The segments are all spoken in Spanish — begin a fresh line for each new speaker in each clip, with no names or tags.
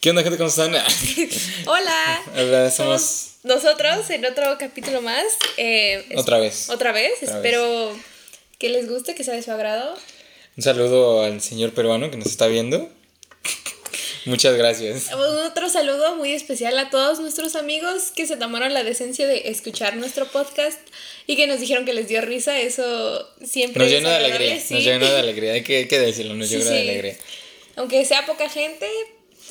¿Qué onda, gente? ¿Cómo están?
Hola.
Hola, somos...
nosotros en otro capítulo más. Eh,
Otra vez.
Otra vez.
Otra
Espero que les guste, que sea de su agrado.
Un saludo al señor peruano que nos está viendo. Muchas gracias.
Otro saludo muy especial a todos nuestros amigos que se tomaron la decencia de escuchar nuestro podcast y que nos dijeron que les dio risa. Eso siempre
Nos llena de alegría.
sí.
Nos llena de alegría. Hay que, hay que decirlo, nos
Sí,
llena de
sí.
alegría.
Aunque sea poca gente,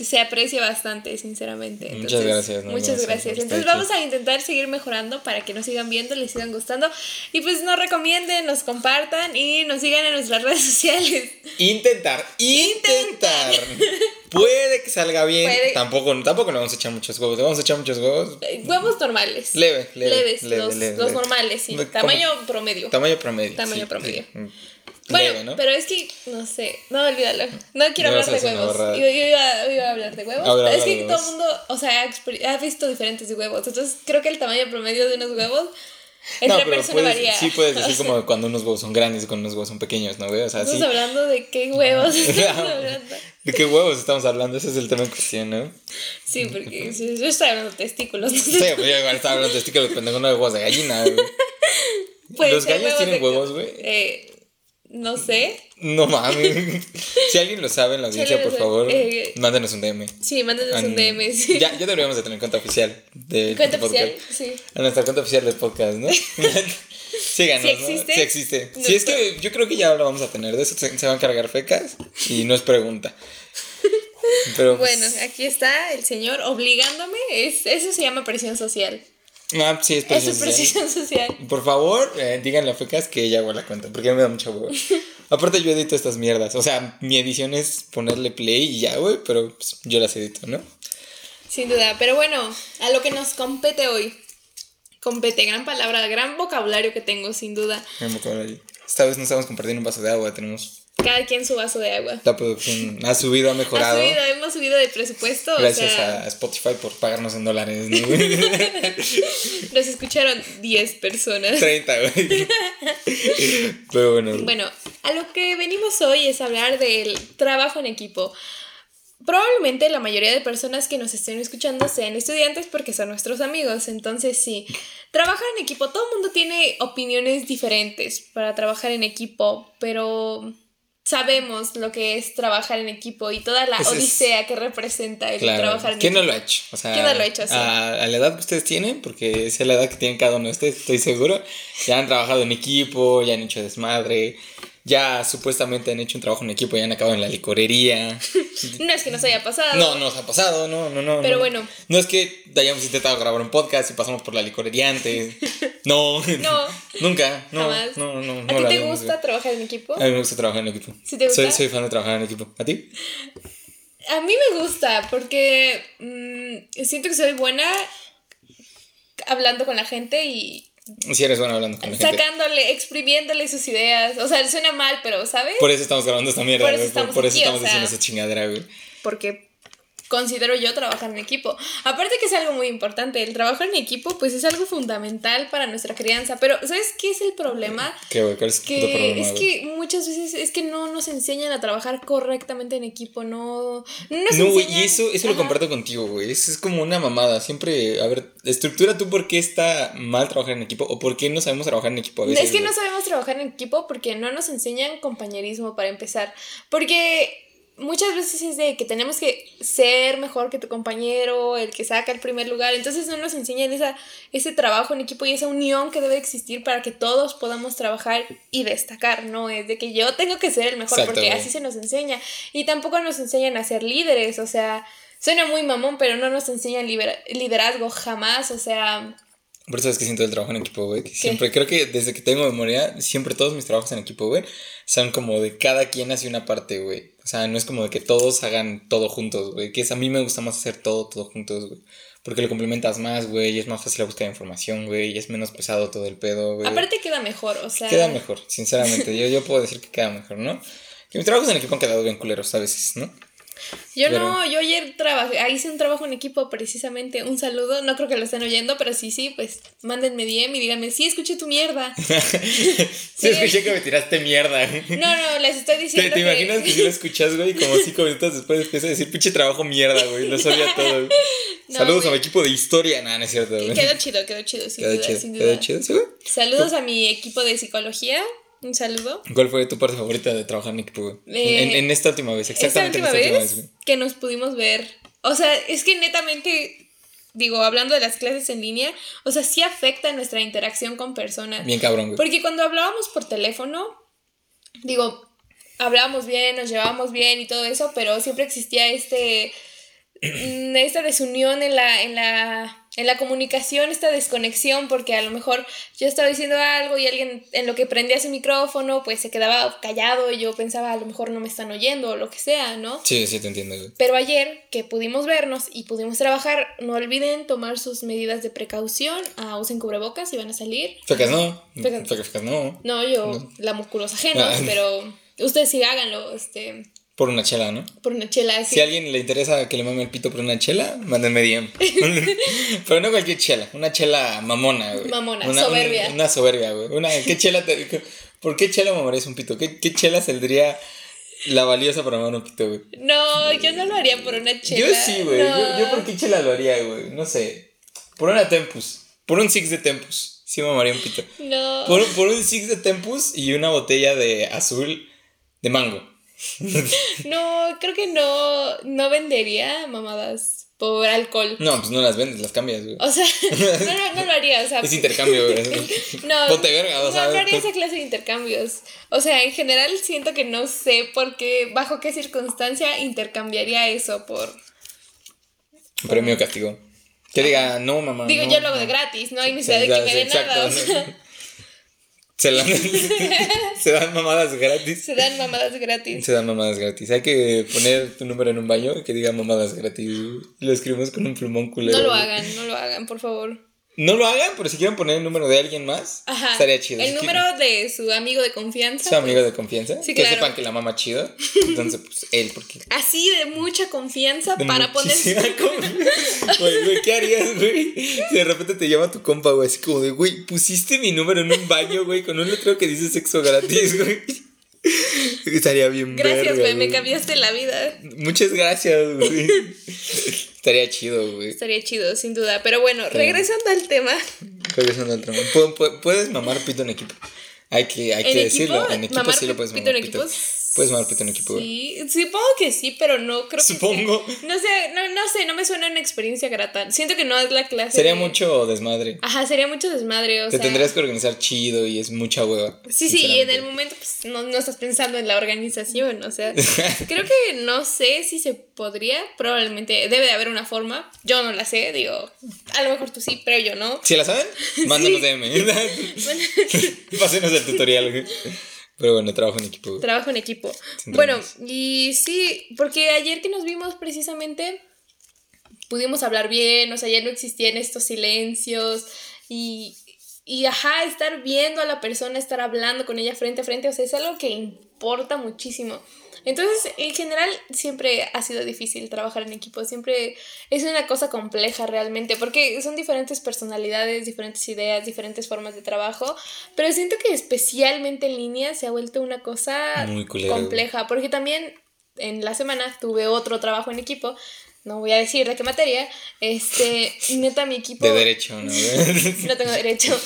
se aprecia bastante, sinceramente.
Muchas gracias, no,
Muchas gracias. Entonces vamos a intentar seguir mejorando para que nos sigan viendo, les sigan gustando. Y pues nos recomienden, nos compartan y nos sigan en nuestras redes sociales.
Intentar, intentar. Puede que salga bien.
Puede.
Tampoco, tampoco le vamos a echar muchos huevos. Le vamos a echar muchos huevos.
Eh, Huevos normales.
Leve, leve,
Leves,
leve,
los,
leve,
los normales. Tamaño promedio.
Tamaño promedio.
Tamaño
sí,
promedio.
sí.
Bueno, pero es que, no sé, no, olvídalo. No quiero hablar de huevos. Yo, yo iba, yo iba a hablar de huevos. Pero es
habla
que todo el mundo, o sea, ha, visto diferentes huevos. Entonces, creo que el tamaño promedio de unos huevos entre
No, pero
personas
puedes-
varía.
sí puedes
O
decir
sea,
como cuando unos huevos son grandes y cuando unos huevos son pequeños, ¿no, güey? O sea, sí.
Estamos hablando de qué huevos estamos hablando.
¿De qué huevos estamos hablando? Ese es el tema en cuestión, ¿no?
Sí, porque yo estoy hablando de testículos.
Sí, yo igual estaba hablando de testículos, no de huevos de gallina, güey. ¿Los gallos tienen huevos, güey?
Eh, no sé.
No mames. Si alguien lo sabe en la audiencia, por favor,
eh,
mándenos un DM.
Sí, mándenos un DM. Sí.
Ya, ya deberíamos de tener cuenta oficial de
Cuenta
podcast.
oficial, sí.
A nuestra cuenta oficial del podcast, ¿no? Síganos,
¿Sí
¿no?
existe?
Sí existe.
No
Sí, es que yo creo que ya lo vamos a tener. De eso se, se van a cargar fecas y no es pregunta. Pero, pues,
Bueno, aquí está el señor obligándome. Es, eso se llama presión social.
Ah, sí, es presión
es presión social.
Por favor, eh, díganle a Fecas que ella hago la cuenta, porque me da mucha huevo. Aparte, yo edito estas mierdas. O sea, mi edición es ponerle play y ya, güey, pero pues, yo las edito, ¿no?
Sin duda. Pero bueno, a lo que nos compete hoy. Compete, gran palabra, gran vocabulario que tengo, sin duda.
En vocabulario. Esta vez no estamos compartiendo un vaso de agua, tenemos
Cada quien su vaso de agua.
la producción ha subido, ha
Ha
mejorado.
subido, hemos subido de presupuesto.
Gracias
o sea,
a Spotify por pagarnos en dólares,
nos escucharon 10 personas.
30, güey. Pero bueno.
Bueno, a lo que venimos hoy es hablar del trabajo en equipo. Probablemente la mayoría de personas que nos estén escuchando sean estudiantes porque son nuestros amigos. Entonces, sí, trabajar en equipo, todo el mundo tiene opiniones diferentes para trabajar en equipo, pero sabemos lo que es trabajar en equipo y toda la
es-
odisea que representa el
Claro.
trabajar en
¿Quién no
equipo.
lo ha hecho? O sea,
¿Quién no lo ha hecho, sí?
A, a la edad que ustedes tienen, porque esa es la edad que tienen cada uno de ustedes, estoy seguro. Ya han trabajado en equipo, ya han hecho desmadre, ya supuestamente han hecho un trabajo en equipo, ya han acabado en la licorería.
No es que nos haya pasado.
No, nos ha pasado, no, no, no.
Pero
no.
bueno.
No es que hayamos intentado grabar un podcast y pasamos por la licorería antes. No.
No.
Nunca. No,
Jamás.
no, no.
¿A
no
ti
lo
te gusta trabajar en equipo?
A mí me gusta trabajar en equipo.
¿Sí te gusta?
Soy, soy fan de trabajar en equipo. ¿A ti?
A mí me gusta porque mm, siento que soy buena hablando con la gente y
Si eres bueno hablando con la gente.
sacándole, exprimiéndole sus ideas. O sea, suena mal, pero ¿sabes?
Por eso estamos grabando esta mierda,
Por eso
güey. Por,
estamos
por eso
aquí,
estamos
o sea.
diciendo esa chingadera, güey.
Porque considero yo trabajar en equipo. Aparte que es algo muy importante, el trabajo en equipo pues es algo fundamental para nuestra crianza. Pero ¿sabes qué es el problema?
¿Qué, güey? ¿Cuál es
que
problema,
es que muchas veces es que no nos enseñan a trabajar correctamente en equipo, no, no nos
No, güey,
enseñan-
y eso, eso lo
Ajá.
comparto contigo, güey. Es, es como una mamada. Siempre, a ver, estructura tú por qué está mal trabajar en equipo o por qué no sabemos trabajar en equipo a veces.
es que
güey.
no sabemos trabajar en equipo porque no nos enseñan compañerismo para empezar. Porque muchas veces es de que tenemos que ser mejor que tu compañero, el que saca el primer lugar. Entonces no nos enseñan esa, ese trabajo en equipo y esa unión que debe existir para que todos podamos trabajar y destacar. No es de que yo tengo que ser el mejor porque así se nos enseña. Y tampoco nos enseñan a ser líderes. O sea, suena muy mamón, pero no nos enseñan liderazgo jamás. O sea...
Por eso es que siento el trabajo en equipo, güey. Siempre, creo que desde que tengo memoria, siempre todos mis trabajos en equipo, güey, son como de cada quien hace una parte, güey. O sea, no es como de que todos hagan todo juntos, güey. Que es a mí me gusta más hacer todo, todo juntos, güey. Porque lo complementas más, güey, y es más fácil la búsqueda de información, güey, y es menos pesado todo el pedo, güey.
Aparte queda mejor, o sea...
Queda mejor, sinceramente. yo, yo puedo decir que queda mejor, ¿no? Que mis trabajos en equipo han quedado bien culeros a veces, ¿no?
Yo no, yo ayer trabajé, hice un trabajo en equipo precisamente, un saludo, no creo que lo estén oyendo, pero sí, sí, pues mándenme DM y díganme, sí, escuché tu mierda.
sí, escuché que me tiraste mierda.
No, no, les estoy diciendo
¿Te, te imaginas que si lo escuchas, güey, como cinco minutos después empieza a decir, pinche trabajo mierda, güey, lo sabía todo. Saludos a mi equipo de historia, nada, no es cierto,
güey. Quedó chido, quedó chido, sin quedó duda, chido, sin duda. Quedó chido, ¿sí, güey? Saludos a mi equipo de psicología. Un saludo.
¿Cuál fue tu parte favorita de trabajar en equipo, güey? en, en, esta última vez, exactamente.
Esta última, vez, vez que nos pudimos ver. O sea, es que netamente, digo, hablando de las clases en línea, o sea, sí afecta nuestra interacción con personas.
Bien cabrón, güey.
Porque cuando hablábamos por teléfono, digo, hablábamos bien, nos llevábamos bien y todo eso, pero siempre existía este esta desunión en la, en la en la comunicación esta desconexión porque a lo mejor yo estaba diciendo algo y alguien en lo que prendía su micrófono pues se quedaba callado y yo pensaba a lo mejor no me están oyendo o lo que sea, ¿no?
Sí, sí, te entiendo.
Pero ayer que pudimos vernos y pudimos trabajar, no olviden tomar sus medidas de precaución, ah, usen cubrebocas y van a salir.
Fecas no. Fecas, no.
No, yo la musculosa ajena, ah. pero ustedes sí háganlo, este
por una chela, ¿no?
Por una chela,
sí. Si a alguien le interesa que le mame el pito por una chela, mándenme DM. Pero no cualquier chela, una chela mamona, güey.
Mamona, soberbia.
Una, soberbia, güey. Una, ¿qué chela te, ¿Por qué chela mamarías un pito? ¿Qué, ¿Qué chela saldría la valiosa para mamar un pito, güey?
No, yo no lo haría por una chela.
Yo sí, güey. Yo, yo, por qué chela lo haría, güey. No sé. Por una Tempus. Por un Six de Tempus. Sí mamaría un pito.
No.
Por, por un Six de Tempus y una botella de azul de mango.
no, creo que no, no vendería mamadas por alcohol.
No, pues no las vendes, las cambias, güey.
O sea, no, no, lo haría, o sea.
Es intercambio, güey.
no, Ponte verga, o sea. No, no haría esa clase de intercambios. O sea, en general siento que no sé por qué, bajo qué circunstancia intercambiaría eso por.
Premio castigo. Que diga, no, mamá.
Digo, yo lo hago de gratis, no hay necesidad de que me den nada. O sea.
Se, se dan mamadas gratis.
Se dan mamadas gratis.
Se dan mamadas gratis. Hay que poner tu número en un baño que diga mamadas gratis. Lo escribimos con un plumón culero.
No lo hagan, no lo hagan, por favor.
No lo hagan, pero si quieren poner el número de alguien más, estaría chido.
El número de su amigo de confianza.
Su amigo pues. de confianza. Sí, que sepan que la mama chido. Entonces, pues él, porque.
Así de mucha confianza para poner.
Güey, güey, ¿qué harías, güey? Si de repente te llama tu compa, güey, así como de, güey, pusiste mi número en un baño, güey, con un letrero que dice sexo gratis, güey. Estaría bien
Gracias, güey, me cambiaste la vida.
Muchas gracias, güey. Estaría chido, güey.
Estaría chido, sin duda. Pero bueno, regresando al tema.
Regresando al tema. ¿Puedes mamar pito en equipo? Hay que, hay que decirlo. En equipo sí lo puedes mamar. Pito en equipo Puedes pito en equipo.
Sí, supongo que sí, pero no creo
que. Supongo.
No sé, no, no sé, no me suena una experiencia grata. Siento que no es la clase.
Sería mucho desmadre.
Ajá, sería mucho desmadre. O
Te tendrías que organizar chido y es mucha hueva.
Sí, sí, y en el momento pues, no, no estás pensando en la organización. O sea, creo que no sé si se podría. Probablemente debe de haber una forma. Yo no la sé, digo. A lo mejor tú sí, pero yo no.
¿Si la saben? Mándanos DM. Pásenos el tutorial. Pero bueno, trabajo en equipo.
Trabajo en equipo. Bueno, y sí, porque ayer que nos vimos precisamente pudimos hablar bien, o sea, ya no existían estos silencios y, y ajá, estar viendo a la persona, estar hablando con ella frente a frente, o sea, es algo que importa muchísimo. Entonces, en general, siempre ha sido difícil trabajar en equipo, siempre es una cosa compleja realmente, porque son diferentes personalidades, diferentes ideas, diferentes formas de trabajo, pero siento que especialmente en línea se ha vuelto una cosa Muy compleja, porque también en la semana tuve otro trabajo en equipo no voy a decir de qué materia, este, neta, mi equipo...
De derecho, ¿no?
no tengo derecho.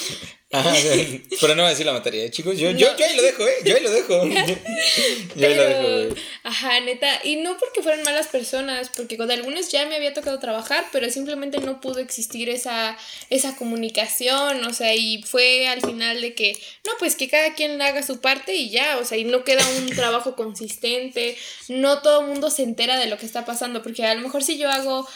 Ajá, pero no voy a decir la materia, chicos. Yo, yo, yo ahí lo dejo, ¿eh? Yo ahí lo dejo. yo ahí lo dejo,
Ajá, neta. Y no porque fueran malas personas, porque con algunos ya me había tocado trabajar, pero simplemente no pudo existir esa, esa comunicación. O sea, y fue al final de que, no, pues que cada quien haga su parte y ya. O sea, y no queda un trabajo consistente. No todo el mundo se entera de lo que está pasando, porque a lo mejor si yo hago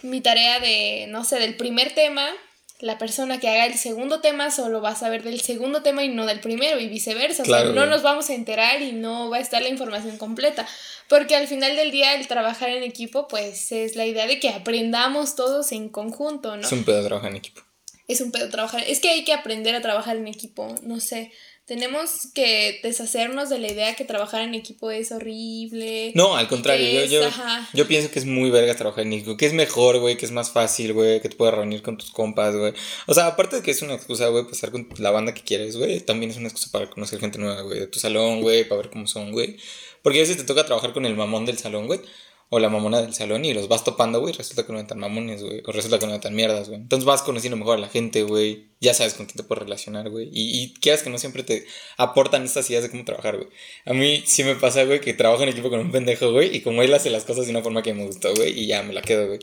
mi tarea de, no sé, del primer tema la persona que haga el segundo tema solo va a saber del segundo tema y no del primero y viceversa. o sea, no nos vamos a enterar y no va a estar la información completa. Porque al final del día el trabajar en equipo pues es la idea de que aprendamos todos en conjunto, ¿no?
Es un pedo trabajar en equipo.
Es un pedo trabajar. Es que hay que aprender a trabajar en equipo, no sé. Tenemos que deshacernos de la idea que trabajar en equipo es horrible.
No, al contrario, yo, yo, yo, pienso que es muy verga trabajar en equipo, que es mejor, güey, que es más fácil, güey, que te puedes reunir con tus compas, güey. O sea, aparte de que es una excusa, güey, pasar con la banda que quieres, güey, también es una excusa para conocer gente nueva, güey, de tu salón, güey, para ver cómo son, güey. Porque a veces te toca trabajar con el mamón del salón, güey o la mamona del salón y los vas topando, güey, resulta que no eran tan mamones, güey, o resulta que no eran tan mierdas, güey. Entonces vas conociendo mejor a la gente, güey, ya sabes con quién te puedes relacionar, güey, y, y quieras que no siempre te aportan estas ideas de cómo trabajar, güey. A mí sí me pasa, güey, que trabajo en equipo con un pendejo, güey, y como él hace las cosas de una forma que me gustó, güey, y ya me la quedo, güey.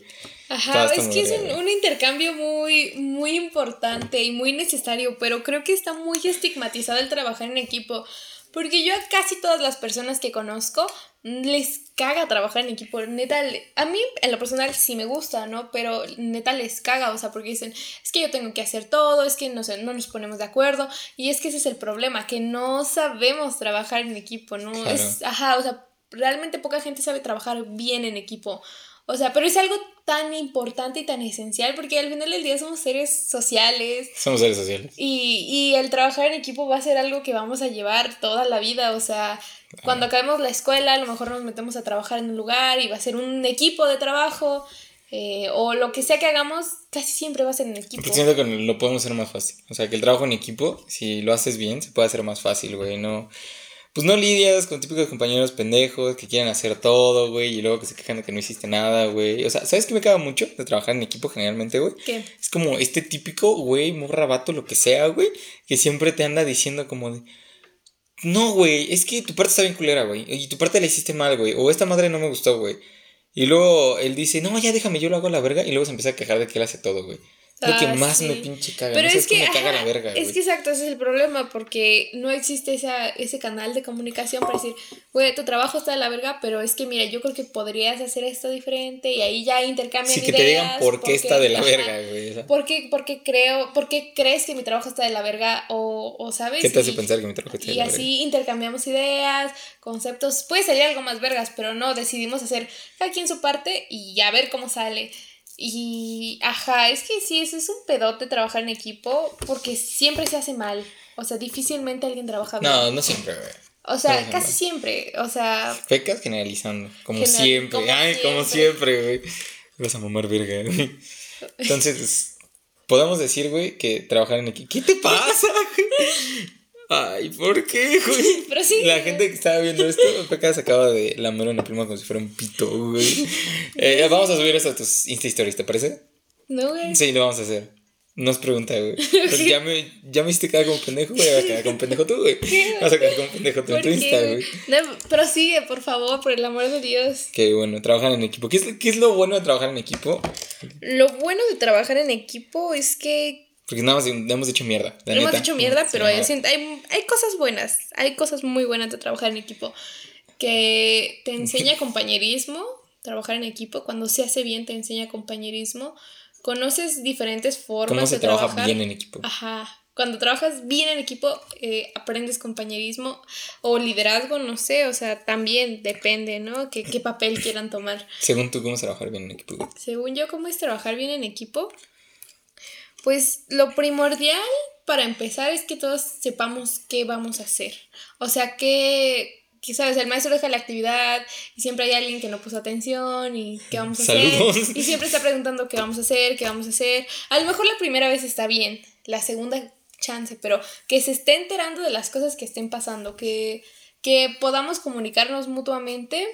Ajá, es que es un, un, intercambio muy, muy importante y muy necesario, pero creo que está muy estigmatizado el trabajar en equipo. Porque yo a casi todas las personas que conozco les caga trabajar en equipo. Neta, a mí en lo personal sí me gusta, ¿no? Pero neta les caga, o sea, porque dicen, es que yo tengo que hacer todo, es que no, sé, no nos ponemos de acuerdo. Y es que ese es el problema, que no sabemos trabajar en equipo, ¿no? Es, ajá, o sea, realmente poca gente sabe trabajar bien en equipo. O sea, pero es algo tan importante y tan esencial porque al final del día somos seres sociales.
Somos seres sociales.
Y, y el trabajar en equipo va a ser algo que vamos a llevar toda la vida. O sea, cuando acabemos la escuela, a lo mejor nos metemos a trabajar en un lugar y va a ser un equipo de trabajo. Eh, o lo que sea que hagamos, casi siempre va a ser en equipo.
Porque siento que lo podemos hacer más fácil. O sea, que el trabajo en equipo, si lo haces bien, se puede hacer más fácil, güey. No pues no lidias con típicos compañeros pendejos que quieren hacer todo, güey, y luego que se quejan de que no hiciste nada, güey. O sea, ¿sabes qué me caga mucho de trabajar en equipo generalmente, güey? ¿Qué? Es como este típico, güey, morrabato, lo que sea, güey, que siempre te anda diciendo como de... No, güey, es que tu parte está bien culera, güey, y tu parte la hiciste mal, güey, o esta madre no me gustó, güey. Y luego él dice, no, ya déjame, yo lo hago a la verga, y luego se empieza a quejar de que él hace todo, güey. Lo que ah, más me pinche caga. Pero es, que, me caga
la verga, es que exacto, ese es el problema, porque no existe esa, ese canal de comunicación para decir, güey, tu trabajo está de la verga, pero es que mira, yo creo que podrías hacer esto diferente y ahí ya intercambian sí, que te digan por qué está de la verga, güey. ¿Por qué, porque creo, por qué crees que mi trabajo está de la verga o, o sabes? ¿Qué te hace pensar que mi trabajo está de la verga? Y así intercambiamos ideas, conceptos, puede salir algo más vergas, pero no, decidimos hacer cada quien su parte y ya ver cómo sale. Y, ajá, es que sí, eso es un pedote trabajar en equipo porque siempre se hace mal. O sea, difícilmente alguien trabaja
bien. No, no siempre, güey.
O sea, casi siempre. O sea.
Fecas generalizando. Como siempre. Ay, como siempre, güey. Vas a mamar verga. Entonces, podemos decir, güey, que trabajar en equipo. ¿Qué te pasa, Ay, ¿por qué, güey? Pero sí. La gente que estaba viendo esto, acá se acaba de lamer una prima como si fuera un pito, güey. Eh, vamos a subir eso a tus Insta Stories, ¿te parece? No, güey. Sí, lo vamos a hacer. Nos pregunta, güey. ya me, ya me hiciste quedar como pendejo, güey. Vas a quedar como pendejo tú, güey. Vas a quedar como pendejo tú en tu Insta, güey.
No, pero sigue, por favor, por el amor de Dios.
Qué bueno, trabajar en equipo. ¿Qué es, ¿Qué es lo bueno de trabajar en equipo?
Lo bueno de trabajar en equipo es que
porque nada más hemos hecho mierda.
hemos hecho mierda, pero hay, hay, cosas buenas. Hay cosas muy buenas de trabajar en equipo. Que te enseña compañerismo, trabajar en equipo. Cuando se hace bien, te enseña compañerismo. Conoces diferentes formas ¿Cómo se trabaja bien en equipo? Ajá. Cuando trabajas bien en equipo, eh, aprendes compañerismo o liderazgo, no sé, o sea, también depende, ¿no? ¿Qué, qué papel quieran tomar.
Según tú, ¿cómo es trabajar bien en equipo?
Según yo, ¿cómo es trabajar bien en equipo? Pues lo primordial para empezar es que todos sepamos qué vamos a hacer. O sea, que, sabes, el maestro deja la actividad y siempre hay alguien que no puso atención y qué vamos a hacer. Y siempre está preguntando qué vamos a hacer, qué vamos a hacer. A lo mejor la primera vez está bien, la segunda chance, pero que se esté enterando de las cosas que estén pasando, que, que podamos comunicarnos mutuamente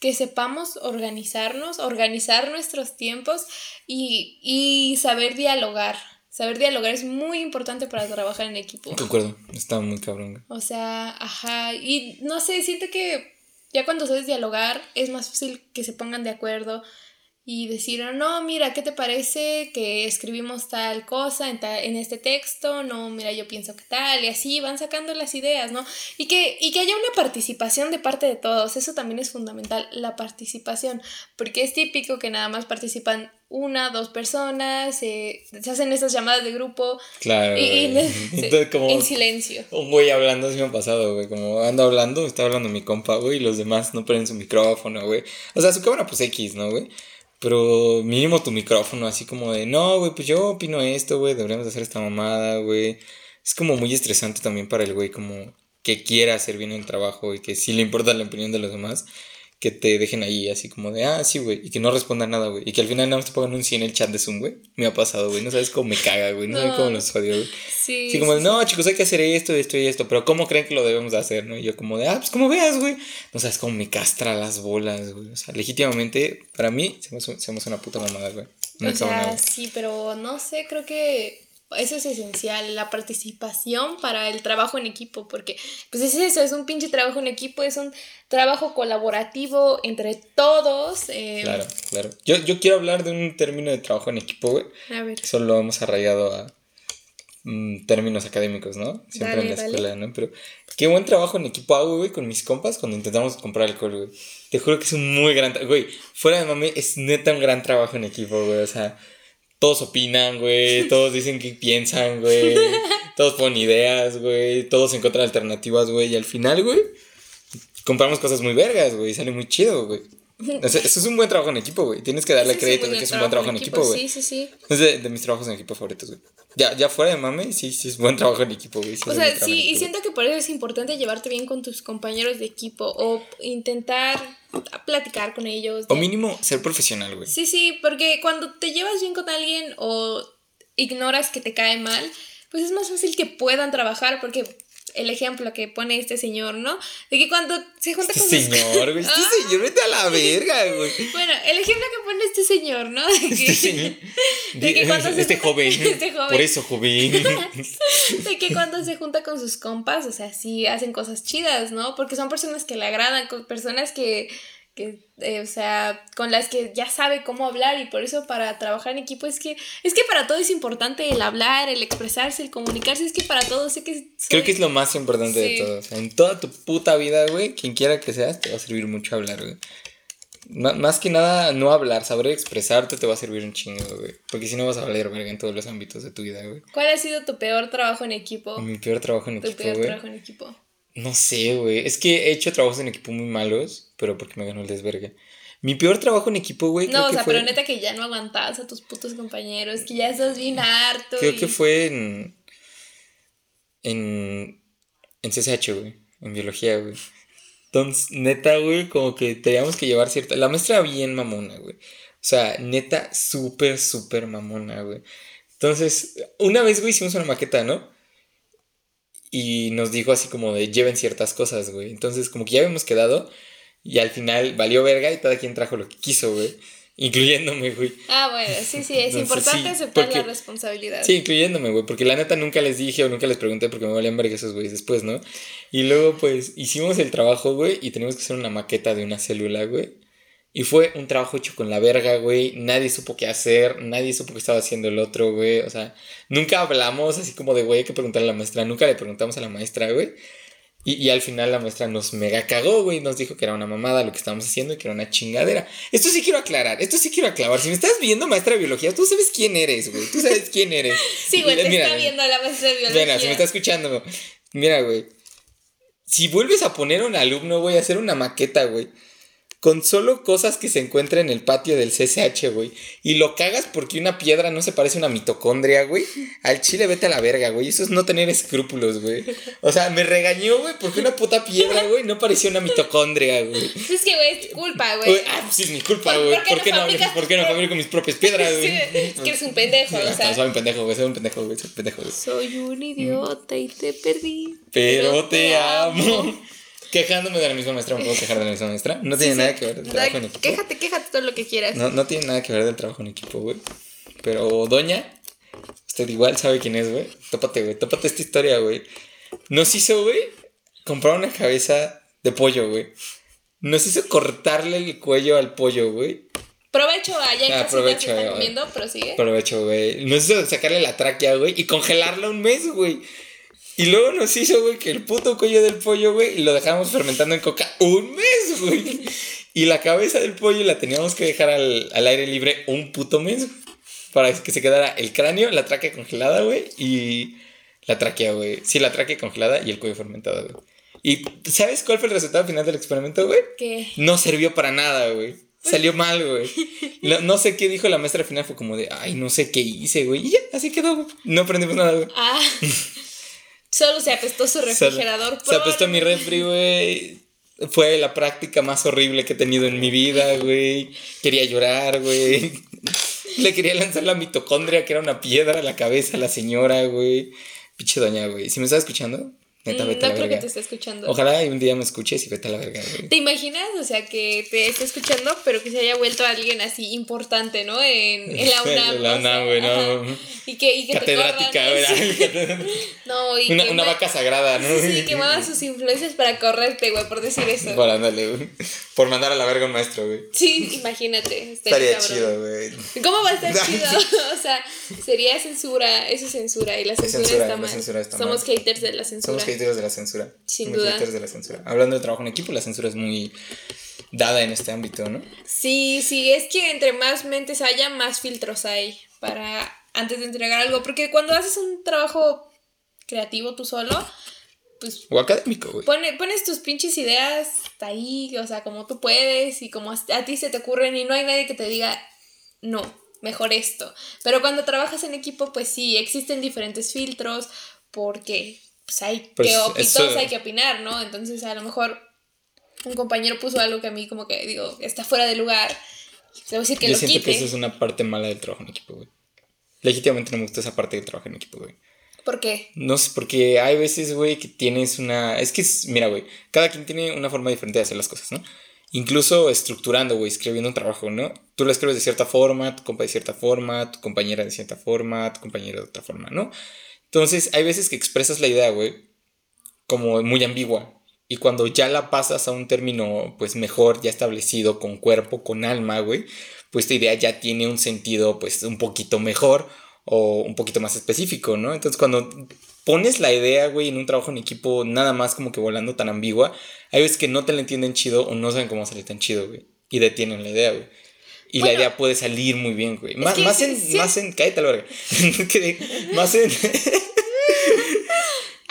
que sepamos organizarnos, organizar nuestros tiempos y, saber dialogar. Saber dialogar es muy importante para trabajar en equipo.
De acuerdo, está muy cabrón.
O sea, ajá, y no sé, siento que ya cuando sabes dialogar es más fácil que se pongan de acuerdo y decir, no, mira, ¿qué te parece que escribimos tal cosa en, en este texto? No, mira, yo pienso que tal, y así van sacando las ideas, ¿no? Y que, y que haya una participación de parte de todos, eso también es fundamental, la participación, porque es típico que nada más participan una, dos personas, se hacen esas llamadas de grupo. Claro. Y,
en silencio. Un güey hablando, así me ha pasado, güey. Como ando hablando, está hablando mi compa, güey, y los demás no prenden su micrófono, güey. O sea, su cámara, pues X, ¿no, güey? Pero mínimo tu micrófono, así como de, no, güey, pues yo opino esto, güey, deberíamos hacer esta mamada, güey. es como muy estresante también para el güey, como que quiera hacer bien el trabajo y que sí le importa la opinión de los demás que te dejen ahí así como de, ah, sí, güey, y que no respondan nada, güey, y que al final nada más te pongan un sí en el chat de Zoom, güey. Me ha pasado, güey, no sabes cómo me caga, güey, no, sabes cómo los odio, güey. Sí. Así como de, no, chicos, hay que hacer esto, esto y esto, pero ¿cómo creen que lo debemos de hacer, no? Y yo como de, ah, pues como veas, güey. No sabes cómo me castra las bolas, güey. O sea, legítimamente, para mí, me hace una puta mamada, güey.
No o sea, sí, pero no sé, creo que eso es esencial, la participación para el trabajo en equipo, porque pues es eso, es un pinche trabajo en equipo, es un trabajo colaborativo entre todos.
Eh. Claro, claro. Yo, yo quiero hablar de un término de trabajo en equipo, güey. A ver. Solo lo hemos arraigado a mm, términos académicos, ¿no? Siempre en la escuela, ¿no? Pero qué buen trabajo en equipo hago, güey, con mis compas cuando intentamos comprar alcohol, güey. Te juro que es un muy gran... Güey, fuera de mami, es neta un gran trabajo en equipo, güey. O sea todos opinan, güey, todos dicen que piensan, güey, todos ponen ideas, güey, todos encuentran alternativas, güey, y al final, güey, compramos cosas muy vergas, güey, sale muy chido, güey. Eso es un buen trabajo en equipo, güey. Tienes que darle crédito de que es un buen trabajo en equipo, güey. Sí, sí, sí. Es de, de, mis trabajos en equipo favoritos, güey. Ya, ya fuera de mame, sí, sí es buen trabajo en equipo, güey.
o sea, sí, y siento que por eso es importante llevarte bien con tus compañeros de equipo o intentar platicar con ellos.
O mínimo ser profesional, güey.
Sí, sí, porque cuando te llevas bien con alguien o ignoras que te cae mal, pues es más fácil que puedan trabajar porque el ejemplo que pone este señor, ¿no? De que cuando se junta
este con señor, güey, este ah. señor, vete a la verga, güey.
Bueno, el ejemplo que pone este señor, ¿no? De que, este señor.
De que cuando este, joven, este joven. Por eso, joven.
de que cuando se junta con sus compas, o sea, sí hacen cosas chidas, ¿no? Porque son personas que le agradan, personas que que, eh, o sea, con las que ya sabe cómo hablar y por eso para trabajar en equipo es que, es que para todo es importante el hablar, el expresarse, el comunicarse, es que para todo sé que...
Creo que es lo más importante de todo. en toda tu puta vida, güey, quien quiera que seas, te va a servir mucho hablar, güey. más que nada, no hablar, saber expresarte te va a servir un chingo, güey. Porque si no vas a valer verga en todos los ámbitos de tu vida, güey.
¿Cuál ha sido tu peor trabajo en equipo?
Mi peor trabajo en equipo, Tu peor trabajo en equipo. No sé, güey. Es que he hecho trabajos en equipo muy malos, pero porque me ganó el desvergue. Mi peor trabajo en equipo, güey.
No, o sea, pero neta que ya no aguantabas a tus putos compañeros, que ya estás bien harto.
Creo que fue en. En. En CSH, güey. En biología, güey. Entonces, neta, güey, como que teníamos que llevar cierta. La maestra bien mamona, güey. O sea, neta, súper, súper mamona, güey. Entonces, una vez, güey, hicimos una maqueta, ¿no? y nos dijo así como de lleven ciertas cosas, güey. Entonces, como que ya habíamos quedado y al final valió verga y cada quien trajo lo que quiso, güey. Incluyéndome, güey.
Ah, bueno, sí, sí, es importante aceptar la responsabilidad.
Sí, incluyéndome, güey, porque la neta nunca les dije o nunca les pregunté porque me valían verga esos güeyes después, ¿no? Y luego, pues, hicimos el trabajo, güey, y teníamos que hacer una maqueta de una célula, güey. Y fue un trabajo hecho con la verga, güey. Nadie supo qué hacer, nadie supo qué estaba haciendo el otro, güey. O sea, nunca hablamos así como de, güey, hay que preguntarle a la maestra. Nunca le preguntamos a la maestra, güey. Y, y, al final la maestra nos mega cagó, güey. Nos dijo que era una mamada lo que estábamos haciendo y que era una chingadera. Esto sí quiero aclarar, esto sí quiero aclarar. Si me estás viendo, maestra de biología, tú sabes quién eres, güey. Tú sabes quién eres.
Sí, güey, te está viendo la maestra de biología.
Mira, si me está escuchando, mira, güey. Si vuelves a poner a un alumno, güey, a hacer una maqueta, güey con solo cosas que se encuentran en el patio del CCH, güey. Y lo cagas porque una piedra no se parece a una mitocondria, güey. Al chile vete a la verga, güey. Eso es no tener escrúpulos, güey. O sea, me regañó, güey, porque una puta piedra, güey, no parecía una mitocondria, güey.
Es que, güey, es culpa, güey.
Ah, pues sí, es mi culpa, güey. ¿Por, qué no, ¿Por qué no fabrico mis propias piedras, güey?
es que eres un pendejo, o sea.
soy un pendejo, güey. Soy un pendejo, güey. Soy un pendejo, güey.
Soy un idiota y te perdí.
Pero, te, amo. Quejándome de la misma maestra, ¿me puedo quejar de la misma maestra? No tiene nada que ver del trabajo en equipo.
Quéjate, quéjate todo lo que quieras.
No, no tiene nada que ver del trabajo en equipo, güey. Pero Doña, usted igual sabe quién es, güey. Tópate, güey. Tópate esta historia, güey. Nos hizo, güey, comprar una cabeza de pollo, güey. Nos hizo cortarle el cuello al pollo, güey.
Provecho allá en ah, provecho, que están comiendo, prosigue.
Provecho, güey. Nos hizo sacarle la tráquea, güey, y congelarla un mes, güey. Y luego nos hizo, güey, que el puto cuello del pollo, güey, y lo dejamos fermentando en coca un mes, güey. Y la cabeza del pollo la teníamos que dejar al, aire libre un puto mes, Para que se quedara el cráneo, la tráquea congelada, güey, y la tráquea, güey. Sí, la tráquea congelada y el cuello fermentado, güey. ¿Y sabes cuál fue el resultado final del experimento, güey?
¿Qué?
No sirvió para nada, güey. Salió mal, güey. No, sé qué dijo la maestra al final, fue como de, ay, no sé qué hice, güey. Y ya, así quedó, güey. No aprendimos nada, güey.
Ah. Solo se apestó su refrigerador.
Se apestó mi refri, güey. Fue la práctica más horrible que he tenido en mi vida, güey. Quería llorar, güey. Le quería lanzar la mitocondria, que era una piedra a la cabeza a la señora, güey. Pinche doña, güey. Si me está escuchando,
Neta, vete no creo que te esté escuchando.
Ojalá un día me escuches y vete a la verga,
¿Te imaginas? O sea, que te esté escuchando, pero que se haya vuelto alguien así importante, ¿no? En, en la UNAM. la UNAM, güey, no. Y que, y que Catedrática,
¿verdad? no, y una, una vaca sagrada, ¿no?
Sí, que mueva sus influencias para correrte, güey, por decir eso.
Por ándale, güey. Por mandar a la verga a un maestro, güey.
Sí, imagínate.
Estaría, chido, güey.
¿Cómo va a estar chido? o sea, sería censura, eso es censura, y la censura, está, mal. Censura está Somos haters de la censura.
Somos haters de la censura. Sin duda. de la censura. Hablando de trabajo en equipo, la censura es muy dada en este ámbito, ¿no?
Sí, sí, es que entre más mentes haya, más filtros hay para antes de entregar algo. Porque cuando haces un trabajo creativo tú solo, pues...
O académico, güey.
pones tus pinches ideas ahí, o sea, como tú puedes y como a ti se te ocurren y no hay nadie que te diga, no, mejor esto. Pero cuando trabajas en equipo, pues sí, existen diferentes filtros porque pues hay que pues, hay que opinar, ¿no? Entonces a lo mejor un compañero puso algo que a mí como que digo, está fuera de lugar. A decir que
Yo siento que eso es una parte mala del trabajo en equipo, güey. Legítimamente no me gusta esa parte del trabajo en equipo, güey.
¿Por qué?
No sé, porque hay veces, güey, que tienes una... Es que, mira, güey, cada quien tiene una forma diferente de hacer las cosas, ¿no? Incluso estructurando, güey, escribiendo un trabajo, ¿no? Tú lo escribes de cierta forma, tu compa de cierta forma, tu compañera de cierta forma, tu compañero de otra forma, ¿no? Entonces, hay veces que expresas la idea, güey, como muy ambigua. Y cuando ya la pasas a un término, pues mejor, ya establecido, con cuerpo, con alma, güey, pues tu idea ya tiene un sentido, pues un poquito mejor o un poquito más específico, ¿no? Entonces, cuando pones la idea, güey, en un trabajo en equipo, nada más como que volando tan ambigua, hay veces que no te la entienden chido o no saben cómo salir tan chido, güey. Y detienen la idea, güey. Y la idea puede salir muy bien, güey. Más, más, en, más en. Cállate la verga. más en.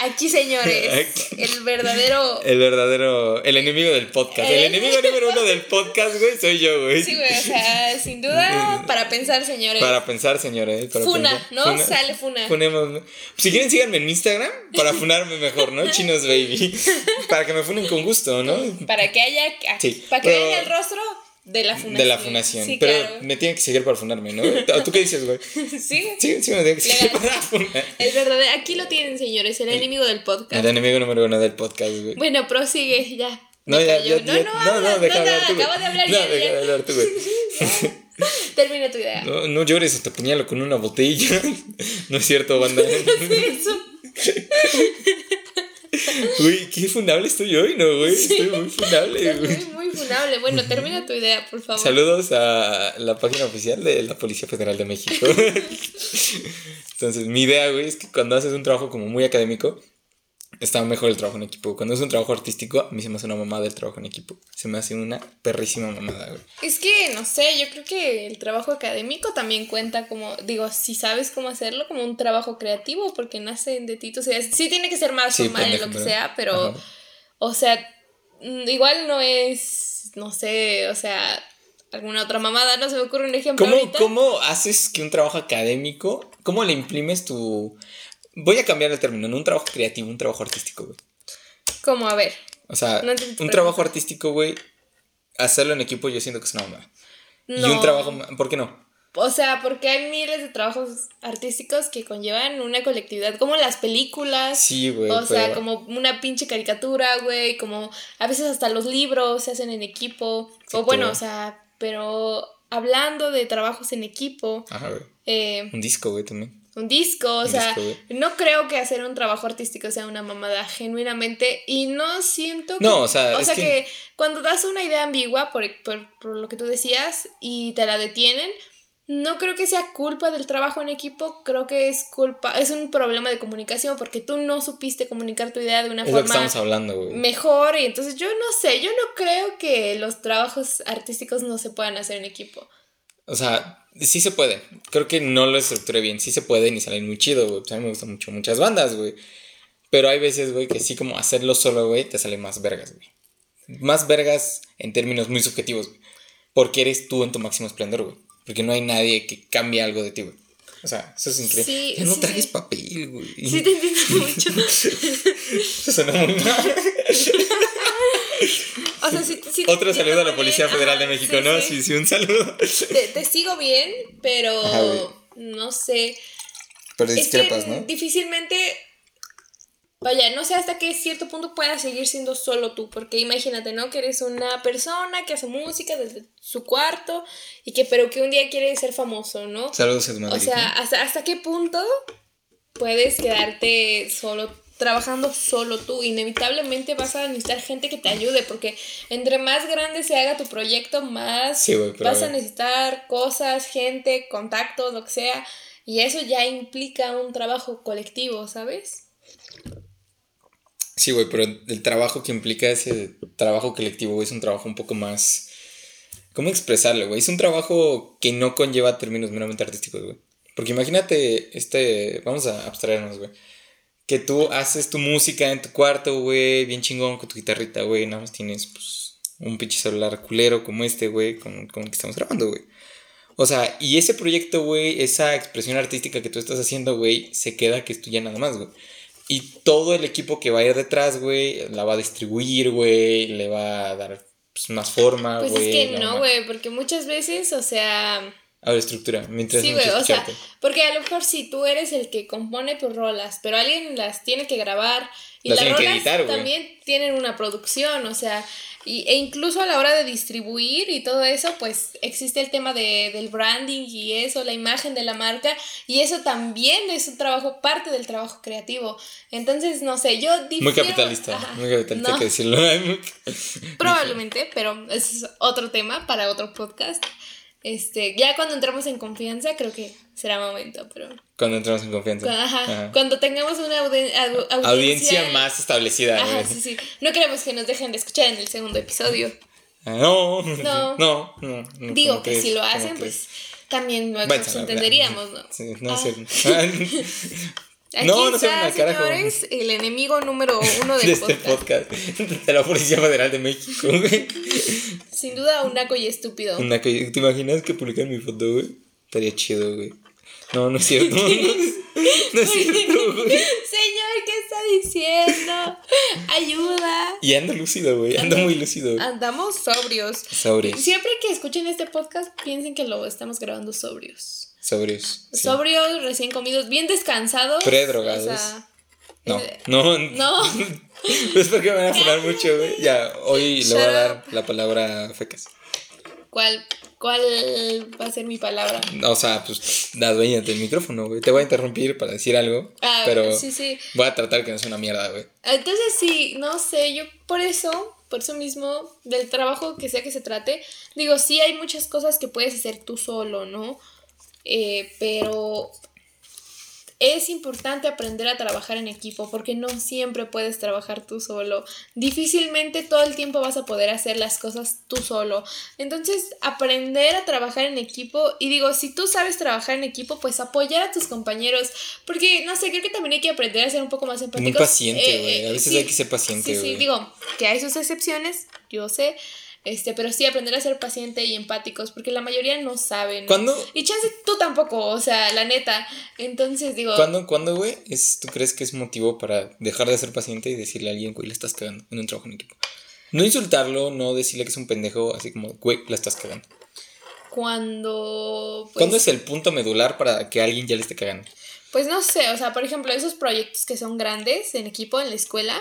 Aquí, señores, el verdadero.
El verdadero. El enemigo del podcast. El, enemigo número uno del podcast, güey, soy yo, güey.
Sí, güey, o sea, sin duda, para pensar, señores.
Para pensar, señores.
funa, ¿no? Sale funa.
Funemos. Si quieren, síganme en Instagram para funarme mejor, ¿no? Chinos Baby. Para que me funen con gusto, ¿no?
Para que haya. Sí, para que vean el rostro de la fundación.
De la fundación. Pero me tienen que seguir para funarme, ¿no? ¿Tú qué dices, güey?
Sí.
Sí, sí me tienen que seguir para
funar. Es verdad. Aquí lo tienen, señores. El enemigo del podcast.
El enemigo número uno del podcast, güey.
Bueno, prosigue, ya.
No, ya, ya,
no, no, no, no,
deja
de hablar tú, Acabo de hablar
no, ya. deja de hablar tú, güey.
Termina tu idea.
No, no llores o te apuñalo con una botella. no es cierto, banda. no es eso. Uy, qué funable estoy hoy, ¿no, güey? estoy muy funable,
güey. Muy, muy funable. Bueno, termina tu idea, por favor.
Saludos a la página oficial de la Policía Federal de México. Entonces, mi idea, güey, es que cuando haces un trabajo como muy académico, está mejor el trabajo en equipo. Cuando es un trabajo artístico, a mí se me hace una mamada el trabajo en equipo. Se me hace una perrísima mamada, güey.
Es que, no sé, yo creo que el trabajo académico también cuenta como, digo, si sabes cómo hacerlo, como un trabajo creativo, porque nace de ti. O sea, sí tiene que ser más formal en lo que sea, pero, o sea, mm, igual no es, no sé, o sea, alguna otra mamada, no se me ocurre un ejemplo.
¿Cómo, ¿cómo haces que un trabajo académico, cómo le imprimes tu Voy a cambiar el término, no un trabajo creativo, un trabajo artístico, güey.
¿Cómo? A ver.
O sea, un trabajo artístico, güey, hacerlo en equipo yo siento que es una mamada. Y un trabajo, ¿por qué no?
O sea, porque hay miles de trabajos artísticos que conllevan una colectividad, como las películas.
Sí, güey.
O sea, como una pinche caricatura, güey, como a veces hasta los libros se hacen en equipo. o bueno, o sea, pero hablando de trabajos en equipo.
Ajá, güey. Eh, un disco, güey, también
un disco, o sea, no creo que hacer un trabajo artístico sea una mamada genuinamente y no siento que...
No, o sea,
o sea que... cuando das una idea ambigua, por, por, lo que tú decías, y te la detienen, no creo que sea culpa del trabajo en equipo, creo que es culpa, es un problema de comunicación porque tú no supiste comunicar tu idea de una forma
estamos hablando,
mejor y entonces yo no sé, yo no creo que los trabajos artísticos no se puedan hacer en equipo.
O sea, sí se puede. Creo que no lo estructuré bien. Sí se puede y salen muy chido, güey. Pues a mí me gustan mucho muchas bandas, güey. Pero hay veces, güey, que sí como hacerlo solo, güey, te sale más vergas, güey. Más vergas en términos muy subjetivos, güey. Porque eres tú en tu máximo esplendor, güey. Porque no hay nadie que cambie algo de ti, güey. O sea, eso es increíble.
Sí,
ya no
sí,
trajes
sí.
papel, güey.
Sí, te entiendo mucho.
Eso suena muy mal.
O sea,
Otro saludo a la Policía
bien.
Federal de México,
sí,
¿no?
sí.
Sí, sí, un saludo.
Te, te sigo bien, pero
Ajá,
no sé.
Pero
Es que
discrepas, ¿no?
difícilmente, vaya, no sé hasta qué cierto punto puedas seguir siendo solo tú, porque imagínate, ¿no? Que eres una persona que hace música desde su cuarto y que, pero que un día quiere ser famoso, ¿no?
Saludos a tu madre.
O sea, ¿hasta, ¿hasta qué punto puedes quedarte solo, trabajando solo tú? Inevitablemente vas a necesitar gente que te ayude, porque entre más grande se haga tu proyecto, más
Sí,
vas
a
necesitar cosas, gente, contactos, lo que sea. Y eso ya implica un trabajo colectivo, ¿sabes?
Sí, güey, pero el trabajo que implica ese trabajo colectivo, es un trabajo un poco más. ¿Cómo expresarlo, güey? Es un trabajo que no conlleva términos meramente artísticos, güey. Porque imagínate, este. Vamos a abstraernos, güey. Que tú haces tu música en tu cuarto, güey, bien chingón con tu guitarrita, güey. Nada más tienes, pues, un pinche celular culero como este, güey, con, con el que estamos grabando, güey. O sea, y ese proyecto, güey, esa expresión artística que tú estás haciendo, güey, se queda que es tuya nada más, güey. Y todo el equipo que va a ir detrás, güey, la va a distribuir, güey, le va a dar pues, más forma, güey.
Pues es que no, güey, porque muchas veces, o sea,
A ver, estructura, mientras
Sí, güey, o sea, porque a lo mejor si tú eres el que compone tus rolas, pero alguien las tiene que grabar y
Las
las rolas
editar, güey.
también tienen una producción, o sea, y, e incluso a la hora de distribuir y todo eso, pues existe el tema de, del branding y eso, la imagen de la marca, y eso también es un trabajo, parte del trabajo creativo. Entonces, no sé, yo
Muy
difiero-
capitalista,
Ajá,
muy capitalista
no,
hay que decirlo.
Probablemente, pero es otro tema para otro podcast. Este, ya cuando entramos en confianza, creo que será momento, pero
Cuando entramos en confianza.
cu- ajá,
Ajá.
cuando tengamos una audi- au- audiencia,
Audiencia más establecida,
Ajá, sí, sí. No queremos que nos dejen de escuchar en el segundo episodio.
Ah, No,
No.
no, no, no,
Digo
¿cómo
que si lo
¿Cómo
hacen, pues también nos entenderíamos, ¿no?
Sí, no,
Ah.
sí.
Aquí
No, no se
está,
carajo.
señores, el enemigo número uno del
de este
podcast.
De la Policía Federal de México, güey.
Sin duda, un naco y estúpido.
Una co- ¿Te imaginas que publican mi foto, güey? Estaría chido, güey. No, no es cierto. No, es- no es cierto, güey.
Señor, ¿qué está diciendo? Ayuda.
Y ando lúcido, güey. Ando muy lúcido. güey.
Andamos sobrios.
Sobrios.
Siempre que escuchen este podcast, piensen que lo estamos grabando sobrios.
Sobrios. sí.
Sobrios, recién comidos, bien descansados.
Predrogados.
O sea,
No,
eh,
no.
no.
No es porque me van a funar mucho, güey. Ya, hoy le voy a dar la palabra fecas.
¿Cuál, ¿Cuál va a ser mi palabra?
O sea, pues, adueñate del micrófono, güey. Te voy a interrumpir para decir algo.
Ah,
pero
sí, sí.
voy a tratar que no sea una mierda, güey.
Entonces sí, no sé, yo por eso, por eso mismo, del trabajo que sea que se trate, digo, sí hay muchas cosas que puedes hacer tú solo, ¿no? Eh, pero es importante aprender a trabajar en equipo porque no siempre puedes trabajar tú solo. Difícilmente todo el tiempo vas a poder hacer las cosas tú solo. Entonces, aprender a trabajar en equipo y digo, si tú sabes trabajar en equipo, pues apoyar a tus compañeros porque no sé, creo que también hay que aprender a ser un poco más empáticos.
Muy paciente,
Eh,
güey.
eh,
a veces
sí,
hay que ser paciente,
Sí,
güey.
sí, digo que hay sus excepciones, yo sé, este, pero sí aprender a ser paciente y empáticos, porque la mayoría no saben.
¿Cuándo,
Y chance tú tampoco, o sea, la neta. Entonces digo,
¿cuándo, cuándo, güey? ¿Tú crees que es motivo para dejar de ser paciente y decirle a alguien, güey, le estás cagando en un trabajo en equipo? No insultarlo, no decirle que es un pendejo, así como, güey, la estás cagando.
cuando pues,
¿Cuándo es el punto medular para que alguien ya le esté cagando?
pues no sé, o sea, por ejemplo, esos proyectos que son grandes en equipo en la escuela.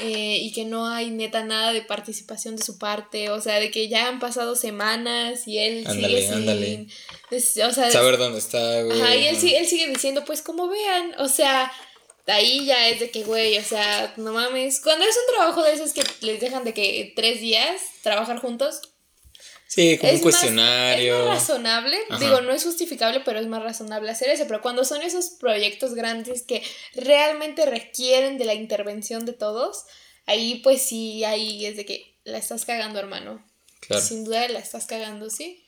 Eh, y que no hay neta nada de participación de su parte, o sea, de que ya han pasado semanas y él
Ándale,
sigue sin,
ándale.
es- o sea,
Saber dónde está, güey.
Ajá, y él, él sigue diciendo, pues como vean, o sea, ahí ya es de que, güey, o sea, no mames. Cuando es un trabajo de esos que les dejan de que tres días trabajar juntos,
Sí, como
es
un cuestionario.
Más, es más razonable,
Ajá.
digo, no es justificable, pero es más razonable hacer eso. Pero cuando son esos proyectos grandes que realmente requieren de la intervención de todos, ahí pues sí, ahí es de que la estás cagando, hermano.
Claro.
Sin duda la estás cagando, ¿sí?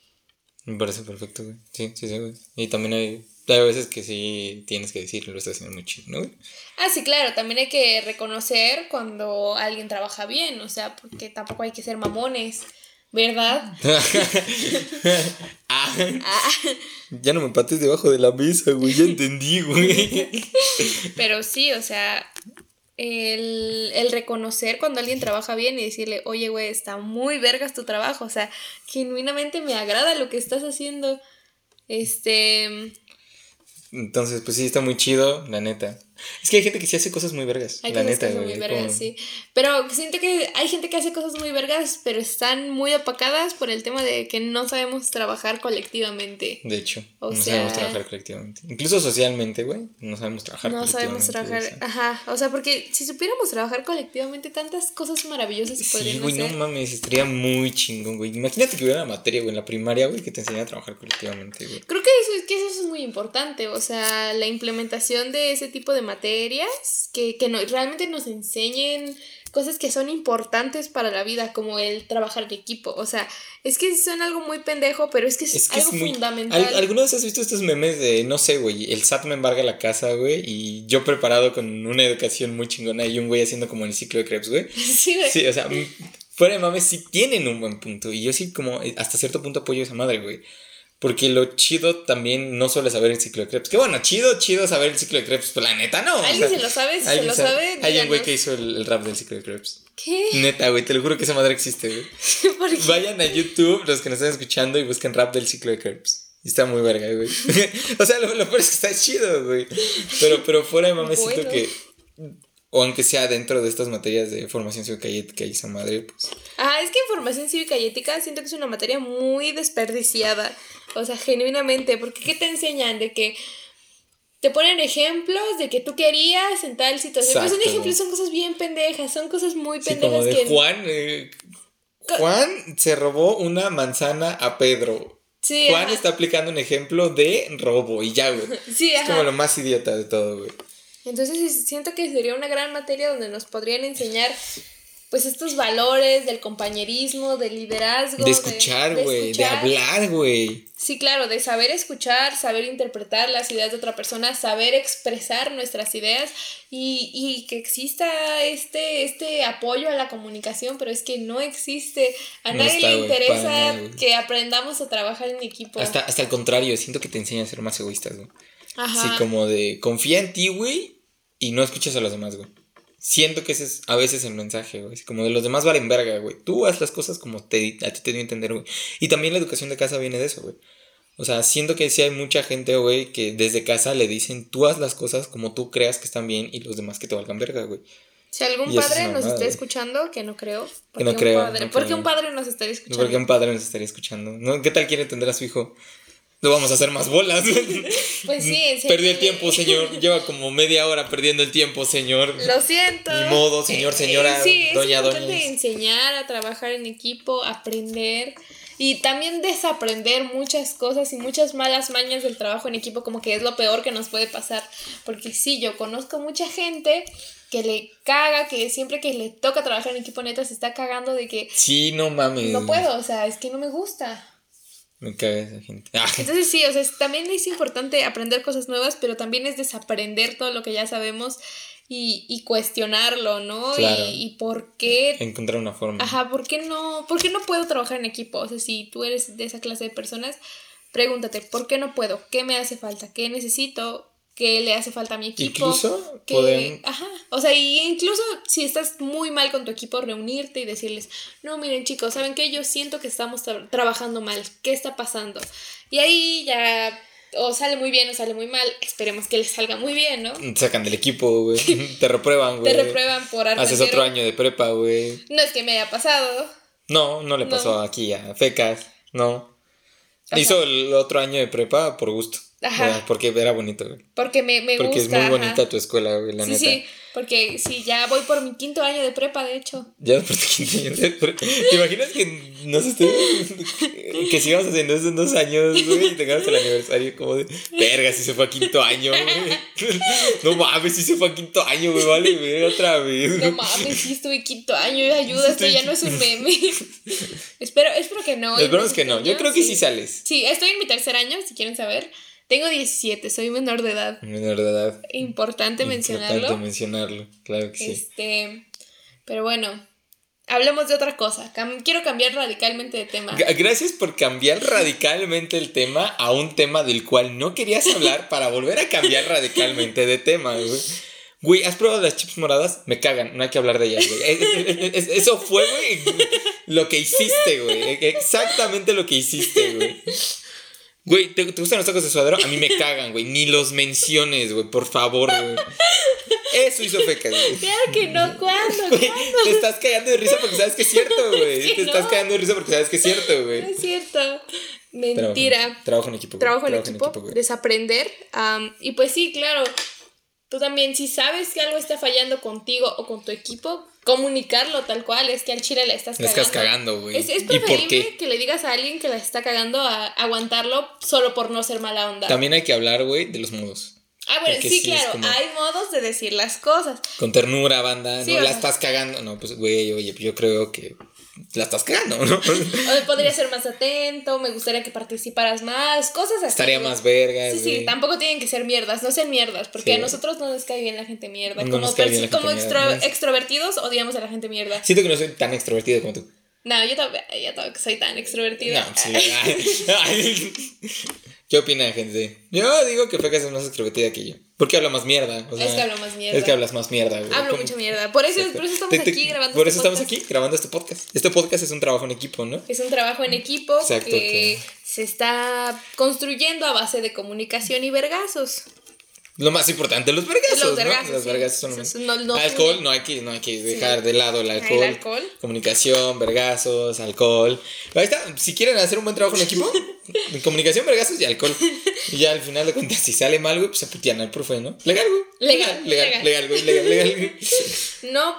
Me parece perfecto, güey. Sí, sí, sí, güey. Y también hay, hay veces que sí tienes que decir, lo estás haciendo muy chido, ¿no, güey?
Ah, sí, claro, también hay que reconocer cuando alguien trabaja bien, o sea, porque tampoco hay que ser mamones. ¿Verdad?
ah, Ya no me pates debajo de la mesa, güey. Ya entendí, güey.
Pero sí, o sea, el, el, reconocer cuando alguien trabaja bien y decirle, oye, güey, está muy vergas tu trabajo. O sea, genuinamente me agrada lo que estás haciendo. Este.
Entonces, pues sí, está muy chido, la neta. Es que hay gente que sí hace cosas muy vergas. la neta,
muy vergas, sí. Pero siento que hay gente que hace cosas muy vergas, pero están muy opacadas por el tema de que no sabemos trabajar colectivamente.
De hecho, no sabemos trabajar colectivamente. Incluso socialmente, güey, no sabemos trabajar
no sabemos trabajar, ajá. O sea, porque si supiéramos trabajar colectivamente, tantas cosas maravillosas
se podrían Sí, güey, no mames, estaría muy chingón, güey. Imagínate que hubiera una materia, güey, en la primaria, güey, que te enseñara a trabajar colectivamente, güey.
Creo que eso, que eso es muy importante, o sea, la implementación de ese tipo de materias que, que no, realmente nos enseñen cosas que son importantes para la vida, como el trabajar en equipo. O sea, es que son algo muy pendejo, pero es que es, algo fundamental.
¿Alguna vez has visto estos memes de, no sé, güey, el SAT me embarga la casa, güey, y yo preparado con una educación muy chingona y un güey haciendo como el ciclo de crepes, güey? Sí, güey. Sí, o sea, fuera de mames, sí tienen un buen punto. Y yo sí, como, hasta cierto punto apoyo a esa madre, güey. Porque lo chido también no suele saber el ciclo de crepes. Que bueno, chido, chido saber el ciclo de crepes, pues la neta no.
¿Alguien se lo sabe? ¿Se lo sabe?
Hay un güey que hizo el, rap del ciclo de crepes. ¿Qué? Neta, güey, te lo juro que esa madre existe, güey. Vayan a YouTube, los que nos están escuchando, y busquen rap del ciclo de crepes. Y está muy verga, güey. o sea, lo, lo peor es que está chido, güey. Pero, pero fuera de mames, siento que o aunque sea dentro de estas materias de formación cívica y ética y esa madre, pues.
Ah, es que formación cívica y ética siento que es una materia muy desperdiciada. O sea, genuinamente, porque ¿qué te enseñan? De que te ponen ejemplos de que tú querías en tal situación. Pero son ejemplos, son cosas bien pendejas, son cosas muy pendejas
sí, como de Juan, eh, Juan se robó una manzana a Pedro. Sí, Juan está aplicando un ejemplo de robo y ya, güey. Sí, es como lo más idiota de todo, güey.
Entonces siento que sería una gran materia donde nos podrían enseñar pues estos valores del compañerismo, del liderazgo.
De escuchar, güey, de, hablar, güey.
Sí, claro, de saber escuchar, saber interpretar las ideas de otra persona, saber expresar nuestras ideas y, y que exista este, este apoyo a la comunicación, pero es que no existe. A nadie le interesa que aprendamos a trabajar en equipo.
Hasta, hasta el contrario, siento que te enseña a ser más egoístas, güey. Ajá. Sí, como de confía en ti, güey, y no escuchas a los demás, güey. Siento que ese es a veces el mensaje, güey. Como de los demás valen verga, güey. Tú haz las cosas como te, a ti te dio a entender, güey. Y también la educación de casa viene de eso, güey. O sea, siento que sí hay mucha gente, güey, que desde casa le dicen, tú haz las cosas como tú creas que están bien y los demás que te valgan verga, güey.
Si algún padre nos está escuchando, que no creo. Que no creo. ¿Por qué un padre nos estaría escuchando?
Porque un padre nos estaría escuchando. ¿No? ¿Qué tal quiere entender a su hijo? No vamos a hacer más bolas.
Pues sí,
Perdió el tiempo, señor. Lleva como media hora perdiendo el tiempo, señor.
Lo siento.
Ni modo, señor, eh, señora,
sí, doña, es doña. enseñar a trabajar en equipo, aprender y también desaprender muchas cosas y muchas malas mañas del trabajo en equipo, como que es lo peor que nos puede pasar. Porque sí, yo conozco mucha gente que le caga, que siempre que le toca trabajar en equipo neta se está cagando de que...
Sí, no mames.
No puedo, o sea, es que no me gusta.
Me caga esa gente.
Ah. Entonces sí, o sea, también es importante aprender cosas nuevas, pero también es desaprender todo lo que ya sabemos y, y cuestionarlo, ¿no? Y, y, por qué...
Encontrar una forma.
Ajá, ¿por qué, no, ¿por qué no puedo trabajar en equipo? O sea, si tú eres de esa clase de personas, pregúntate, ¿por qué no puedo? ¿Qué me hace falta? ¿Qué necesito? Que le hace falta a mi equipo. Incluso que, Ajá. O sea, y incluso si estás muy mal con tu equipo, reunirte y decirles, no, miren chicos, ¿saben qué? Yo siento que estamos trabajando mal. ¿Qué está pasando? Y ahí ya o sale muy bien o sale muy mal. Esperemos que les salga muy bien, ¿no?
Te sacan del equipo, güey. Te reprueban, güey.
Te reprueban por
Haces otro año de prepa, güey.
No es que me haya pasado.
No, no le pasó aquí a Fecas, no. Hizo el otro año de prepa por gusto. Ajá. Porque era bonito, güey.
Porque me, me
Porque es muy bonita tu escuela, güey, la
sí, Sí, porque sí, ya voy por mi quinto año de prepa, de hecho.
Ya por tu quinto año de prepa. ¿Te imaginas que no sé, que sigamos haciendo eso en dos años, güey, y tengamos el aniversario como de, verga, si se fue a quinto año, güey. No mames, si se fue a quinto año, güey, vale, güey, otra vez.
No mames, sí estuve quinto año, ayuda, esto ya no es un meme. espero, espero que no.
Esperemos que no, yo creo que sí sales.
Sí, estoy en mi tercer año, si quieren saber. Tengo 17, soy menor de edad.
Menor de edad.
Importante mencionarlo.
Importante mencionarlo, claro que sí.
Este, pero bueno, hablemos de otra cosa. quiero cambiar radicalmente de tema.
Gracias por cambiar radicalmente el tema a un tema del cual no querías hablar para volver a cambiar radicalmente de tema, güey. Güey, ¿has probado las chips moradas? Me cagan, no hay que hablar de ellas, güey. Eso fue, güey, lo que hiciste, güey. Exactamente lo que hiciste, güey. Güey, ¿te, gustan los tacos de suadero? A mí me cagan, güey. Ni los menciones, güey, por favor, güey. Eso hizo feca, güey.
Claro que no, ¿cuándo?
Güey, te estás cagando de risa porque sabes que es cierto, güey. te estás cagando de risa porque sabes que es cierto, güey.
No es cierto. Mentira.
Trabajo, en equipo.
Trabajo en equipo. desaprender. y pues sí, claro. Tú también, si sabes que algo está fallando contigo o con tu equipo, comunicarlo tal cual, es que al chile la estás
cagando. estás cagando, güey.
Es, es preferible que le digas a alguien que la está cagando a aguantarlo solo por no ser mala onda.
También hay que hablar, güey, de los modos.
Ah, bueno, sí, claro, hay modos de decir las cosas.
Con ternura, banda, no la estás cagando. No, pues, güey, oye, yo creo que la estás cagando, ¿no?
o podría ser más atento, me gustaría que participaras más, cosas así.
Estaría más verga.
Sí, sí, tampoco tienen que ser mierdas, no sean mierdas, porque a nosotros no nos cae bien la gente mierda. como como extrovertidos odiamos a la gente mierda.
Siento que no soy tan extrovertido como tú.
No, yo tampoco, soy tan extrovertida. No,
sí. ¿Qué opina gente? Yo digo que Fecas es más extrovertida que yo. Porque habla más mierda.
es que hablo más mierda.
Es que hablas más mierda, güey.
Hablo mucha mierda. Por eso, por eso estamos aquí grabando
Por este eso estamos aquí grabando este podcast. Este podcast es un trabajo en equipo, ¿no?
Es un trabajo en equipo que se está construyendo a base de comunicación y vergazos.
Lo más importante, los vergazos, los ¿no? Los vergazos son lo más. alcohol, no hay que, no hay que dejar de lado el alcohol. el alcohol. Comunicación, vergazos, alcohol. Ahí está, si quieren hacer un buen trabajo en equipo, comunicación, vergazos y alcohol. Y ya al final de cuentas, si sale mal, güey, pues se putean al profe, ¿no? Legal, güey.
Legal,
legal, legal, güey, legal, legal.
No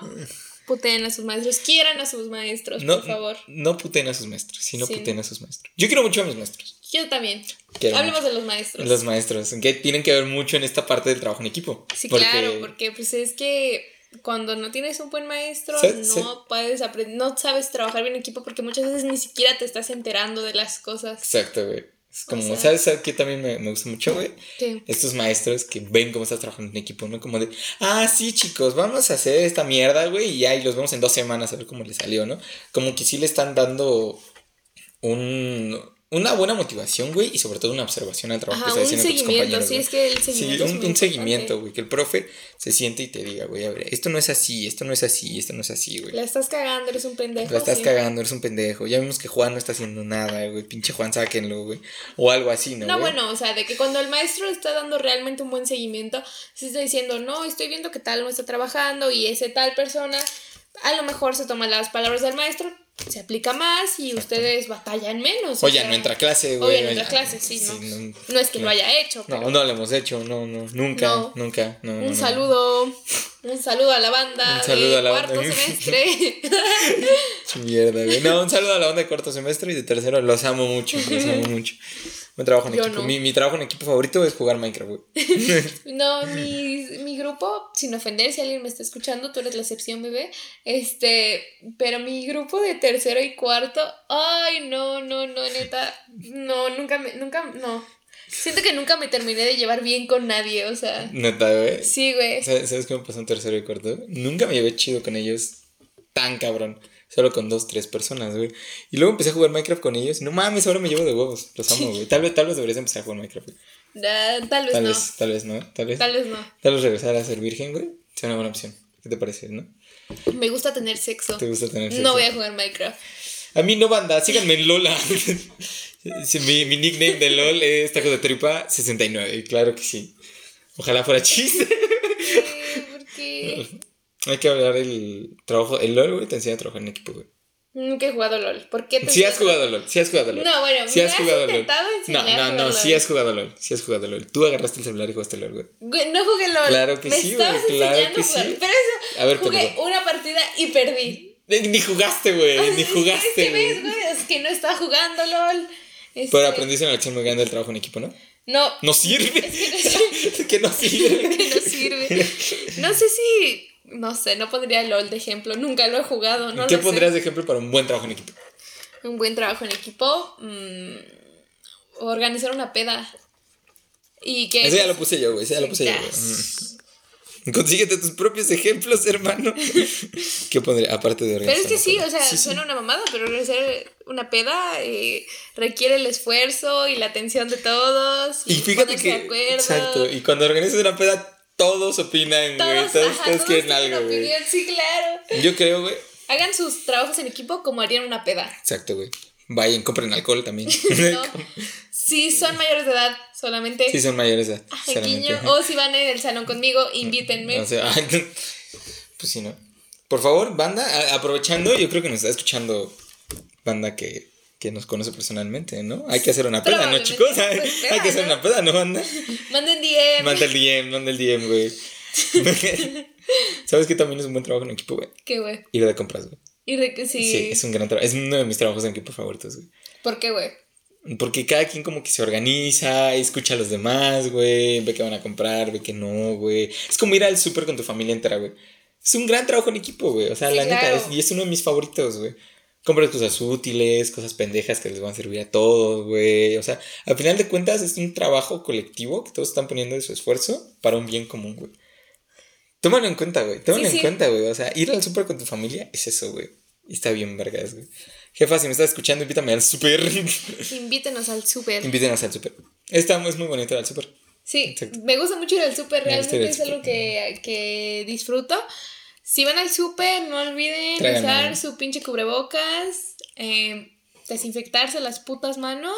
puteen a sus maestros, quieran a sus maestros, por favor.
No puteen a sus maestros, sino sí. puteen a sus maestros. Yo quiero mucho a mis maestros.
Yo también. Hablemos de los maestros.
Los maestros, que tienen que ver mucho en esta parte del trabajo en equipo.
Sí, claro, porque pues es que cuando no tienes un buen maestro, no puedes aprender, no sabes trabajar bien en equipo porque muchas veces ni siquiera te estás enterando de las cosas.
Exacto, güey. Es como, ¿sabes, ¿sabes qué también me, me gusta mucho, güey? Estos maestros que ven cómo estás trabajando en equipo, ¿no? Como de, ah, sí, chicos, vamos a hacer esta mierda, güey, y ya, y los vemos en dos semanas a ver cómo le salió, ¿no? Como que sí le están dando un, una buena motivación, güey, y sobre todo una observación al trabajo
que está haciendo un seguimiento, sí, es que el seguimiento.
Sí, un, un seguimiento, güey, que el profe se siente y te diga, güey, a ver, esto no es así, esto no es así, esto no es así, güey.
La estás cagando, eres un pendejo.
La estás cagando, eres un pendejo. Ya vimos que Juan no está haciendo nada, güey, pinche Juan, sáquenlo, güey. O algo así, ¿no?
No, bueno, o sea, de que cuando el maestro está dando realmente un buen seguimiento, se está diciendo, no, estoy viendo que tal no está trabajando y ese tal persona, a lo mejor se toma las palabras del maestro se aplica más y ustedes batallan menos.
Oye, no entra a clase, güey.
Oye, no entra a clase, sí, ¿no? no, es que lo haya hecho.
No, no lo hemos hecho, no, no, nunca, nunca. No,
un saludo, un saludo a la banda un saludo de a la cuarto banda. semestre.
Mierda, güey. No, un saludo a la banda de cuarto semestre y de tercero, los amo mucho, los amo mucho. Mi trabajo en equipo. Mi, mi, trabajo en equipo favorito es jugar Minecraft, güey.
no, mi, mi grupo, sin ofender si alguien me está escuchando, tú eres la excepción, bebé. Este, pero mi grupo de tercero y cuarto, ay, no, no, no, neta, no, nunca me, nunca, no. Siento que nunca me terminé de llevar bien con nadie, o sea.
Neta, güey.
Sí, güey.
¿Sabes, qué me pasó en tercero y cuarto? Nunca me llevé chido con ellos tan cabrón. Solo con dos, tres personas, güey. Y luego empecé a jugar Minecraft con ellos. No mames, ahora me llevo de huevos. Los amo, güey. Tal vez, tal vez deberías empezar a jugar Minecraft.
tal vez
tal
no.
Vez, tal vez no. Tal vez,
tal vez no.
Tal vez regresar a ser virgen, güey. Sería una buena opción. ¿Qué te parece, no?
Me gusta tener sexo.
¿Te gusta tener sexo?
No voy a jugar Minecraft.
A mí no, banda. Síganme en Lola. mi, mi nickname de LOL es Taco de Tripa 69. Claro que sí. Ojalá fuera chiste.
¿Por qué?
Hay que hablar el trabajo. El LOL, güey, te enseña a trabajar en equipo, güey.
Nunca he jugado LOL. ¿Por qué te
Sí has jugado LOL, sí has jugado LOL.
No, bueno,
sí has, jugado
intentado
LOL. No, no, no, sí has jugado LOL. Sí has jugado LOL. Tú agarraste el celular y jugaste LOL,
güey. No jugué LOL.
Claro que sí, güey. Claro que sí.
Pero eso, a ver, jugué una partida y perdí.
Ni jugaste, güey. Ni jugaste.
Es que ves, güey, es que no estaba jugando LOL.
Este... Pero aprendiste una lección muy grande del trabajo en equipo, ¿no?
No.
No sirve.
Es que no sirve.
que no sirve.
que no sirve. No sé si. No sé, no pondría LOL de ejemplo. Nunca lo he jugado. No
¿Qué pondrías de ejemplo para un buen trabajo en equipo?
Un buen trabajo en equipo. Mmm, organizar una peda. Y que.
Ese ya lo puse yo, güey. Ese ya lo puse yo, güey. Consíguete tus propios ejemplos, hermano. ¿Qué pondría? Aparte de
Pero es que sí, o sea, suena una mamada, pero organizar una peda eh, requiere el esfuerzo y la atención de todos.
Y fíjate que. Exacto. Y cuando organizas una peda, todos opinan, güey. Todos, todos, quieren algo, güey.
Sí, claro.
Yo creo, güey.
Hagan sus trabajos en equipo como harían una peda.
Exacto, güey. Vayan, compren alcohol también. no.
Si son mayores de edad, solamente.
Si son mayores de edad.
o si van en el salón conmigo, invítenme.
O sea, pues sí, ¿no? Por favor, banda, aprovechando, yo creo que nos está escuchando banda que, que nos conoce personalmente, ¿no? Hay que hacer una peda, ¿no, chicos? Pues, Hay que hacer una peda, ¿no, banda?
Manden DM.
Manda el DM, manda el DM, güey. ¿Sabes qué también es un buen trabajo en equipo, güey?
¿Qué, güey?
Ir de compras, güey.
Ir de que sí.
Sí, es un gran trabajo. Es uno de mis trabajos en equipo favoritos, güey.
¿Por qué, güey?
Porque cada quien como que se organiza, escucha a los demás, güey, ve que van a comprar, ve que no, güey. Es como ir al súper con tu familia entera, güey. Es un gran trabajo en equipo, güey. O sea, la neta, es, y es uno de mis favoritos, güey. Compras cosas útiles, cosas pendejas que les van a servir a todos, güey. O sea, al final de cuentas es un trabajo colectivo que todos están poniendo de su esfuerzo para un bien común, güey. Tómalo en cuenta, güey. Tómalo en cuenta, güey. O sea, ir al súper con tu familia es eso, güey. Y está bien, vergas, güey. Jefa, si me estás escuchando, invítame al súper.
Invítenos al súper.
Invítenos al súper. Está es muy bonito el súper.
Sí, me gusta mucho ir al súper, realmente es algo que, que disfruto. Si van al súper, no olviden usar su pinche cubrebocas, eh, desinfectarse las putas manos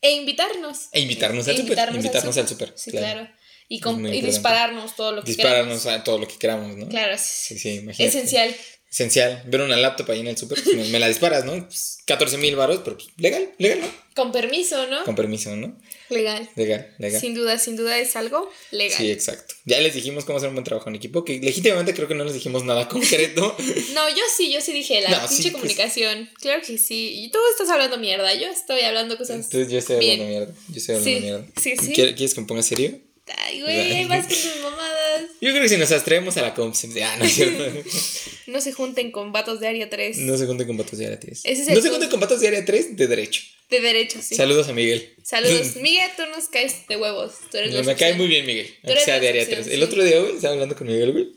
e invitarnos.
E invitarnos al súper. Invitarnos, al súper.
Sí, claro. Y, y dispararnos todo lo que
dispararnos a todo lo que queramos, ¿no?
Claro.
Sí, sí,
imagínate. Esencial.
Esencial. Ver una laptop ahí en el súper, pues, me, la disparas, ¿no? 14 pues, mil baros, pero pues, legal, legal, ¿no?
Con permiso, ¿no?
Con permiso, ¿no?
Legal.
Legal, legal.
Sin duda, sin duda es algo legal.
Sí, exacto. Ya les dijimos cómo hacer un buen trabajo en equipo, que legítimamente creo que no les dijimos nada concreto.
no, yo sí, yo sí dije la pinche pues. comunicación. Claro que sí. Y tú estás hablando mierda, yo estoy hablando cosas.
Entonces yo estoy hablando mierda. Yo estoy hablando mierda.
Sí, sí.
¿Quieres que me ponga serio?
Ay, güey, vas con tus mamadas.
Yo creo que si nos atrevemos a la comp, ah, no es cierto.
no se junten con vatos de área 3.
No se junten con vatos de área 3. no se junten con vatos de área 3 de derecho.
De derecho, sí.
Saludos a Miguel.
Saludos. Miguel, tú nos caes de huevos. Tú eres
me cae muy bien, Miguel. Aunque sea de área 3. El otro día, güey, estaba hablando con Miguel, güey.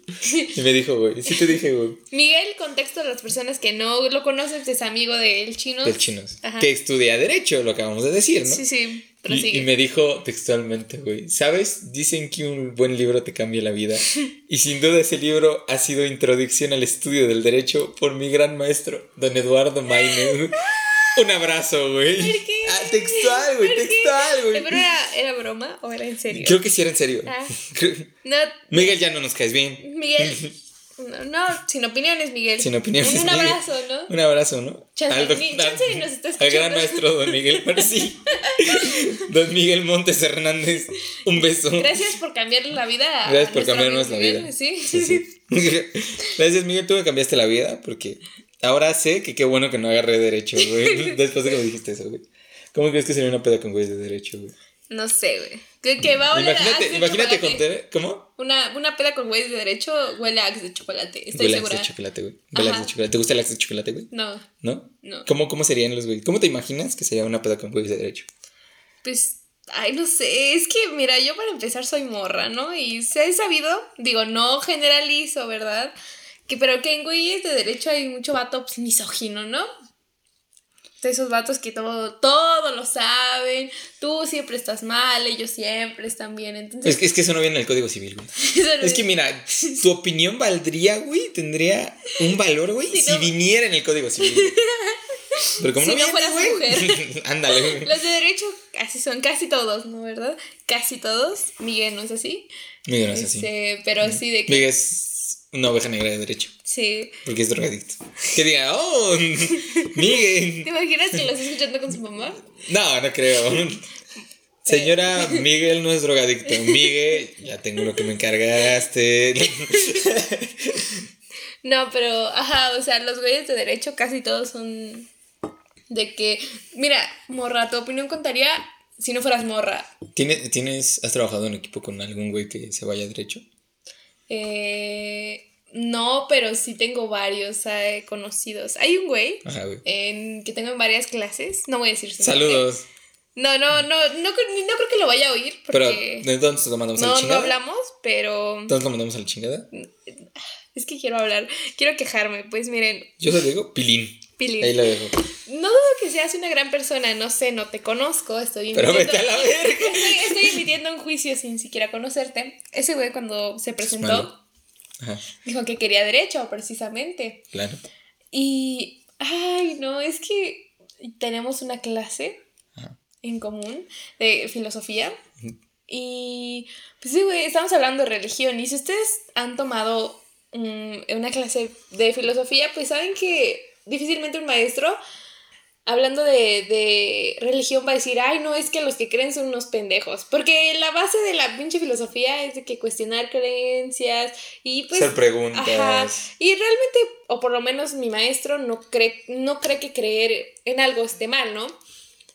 Y me dijo, güey, sí te dije, güey.
Miguel, contexto de las personas que no lo conoces, es amigo del chino.
Del chinos. Que estudia Derecho, lo acabamos de decir, ¿no?
Sí, sí.
Y, y, me dijo textualmente, güey, ¿sabes? Dicen que un buen libro te cambia la vida. Y sin duda ese libro ha sido Introducción al Estudio del Derecho por mi gran maestro, don Eduardo Maine. Un abrazo, güey. Ah, textual, güey, textual, güey.
¿Pero era, era, broma o era en serio?
Creo que sí era en serio. Ah.
no,
Miguel, ya no nos caes bien.
Miguel. No, no, sin opiniones, Miguel.
Sin opiniones.
Un, abrazo, ¿no?
Un abrazo, ¿no?
Chance, al, nos está escuchando.
Al gran maestro don Miguel sí. don Miguel Montes Hernández. Un beso.
Gracias por cambiarle la vida.
Gracias por cambiarnos la vida.
¿sí? Sí, sí.
Gracias, Miguel. Tú me cambiaste la vida porque Ahora sé que qué bueno que no agarré derecho, güey. Después de que me dijiste eso, güey. ¿Cómo crees que sería una peda con güeyes de derecho, güey?
No sé, güey. Que, va a oler
imagínate,
a
Imagínate con ¿Cómo?
Una, una peda con güeyes de derecho huele a axe de chocolate. Estoy huele segura.
Axe de chocolate, güey. Huele axe de chocolate. ¿Te gusta el axe de chocolate, güey?
No.
¿No?
No.
¿Cómo, ¿Cómo serían los güeyes? ¿Cómo te imaginas que sería una peda con güeyes de derecho?
Pues Ay, no sé, es que, mira, yo para empezar soy morra, ¿no? Y se ha sabido, digo, no generalizo, ¿verdad? Que, pero que en güeyes de derecho hay mucho vato pues, misógino, ¿no? De esos vatos que todo, todo lo saben, tú siempre estás mal, ellos siempre están bien, entonces...
Es que, es que eso no viene en el Código Civil, güey. es que mira, tu opinión valdría, güey, tendría un valor, güey, si, viniera en el Código Civil. Pero como
si
no,
no fueras mujer.
Ándale, güey.
Los de derecho casi son, casi todos, ¿no? ¿Verdad? Casi todos. Miguel no es así.
Miguel no es así.
Este, pero sí de que...
Miguel es una oveja negra de derecho.
Sí.
Porque es drogadicto. Que diga, oh, Miguel.
¿Te imaginas que lo estás escuchando con su mamá?
No, no creo. Señora, Miguel no es drogadicto. Miguel, ya tengo lo que me encargaste.
No, pero, ajá, o sea, los güeyes de derecho casi todos son de que, mira, morra, tu opinión contaría si no fueras morra.
¿Tienes, ¿Tienes, has trabajado en equipo con algún güey que se vaya derecho?
Eh, no, pero sí tengo varios conocidos. Hay un güey,
Ajá,
En, que tengo en varias clases. No voy a decir su
Saludos.
No, no, no, no, no creo que lo vaya a oír.
Porque pero, entonces lo mandamos
a la chingada? No, no hablamos, pero...
Entonces lo mandamos a la chingada.
Es que quiero hablar, quiero quejarme, pues miren.
Yo le digo Pilín. Ahí lo dejo.
No dudo que seas una gran persona, no sé, no te conozco, estoy
Pero vete a la verga.
Estoy, estoy emitiendo un juicio sin siquiera conocerte. Ese güey cuando se presentó dijo que quería derecho, precisamente. Claro. Y, ay, no, es que tenemos una clase en común de filosofía. Y, pues sí, güey, estamos hablando de religión. Y si ustedes han tomado una clase de filosofía, pues saben que difícilmente un maestro hablando de, religión va a decir, ay, no, es que los que creen son unos pendejos. Porque la base de la pinche filosofía es de que cuestionar creencias y pues...
Hacer preguntas.
Y realmente, o por lo menos mi maestro no cree, no cree que creer en algo esté mal, ¿no?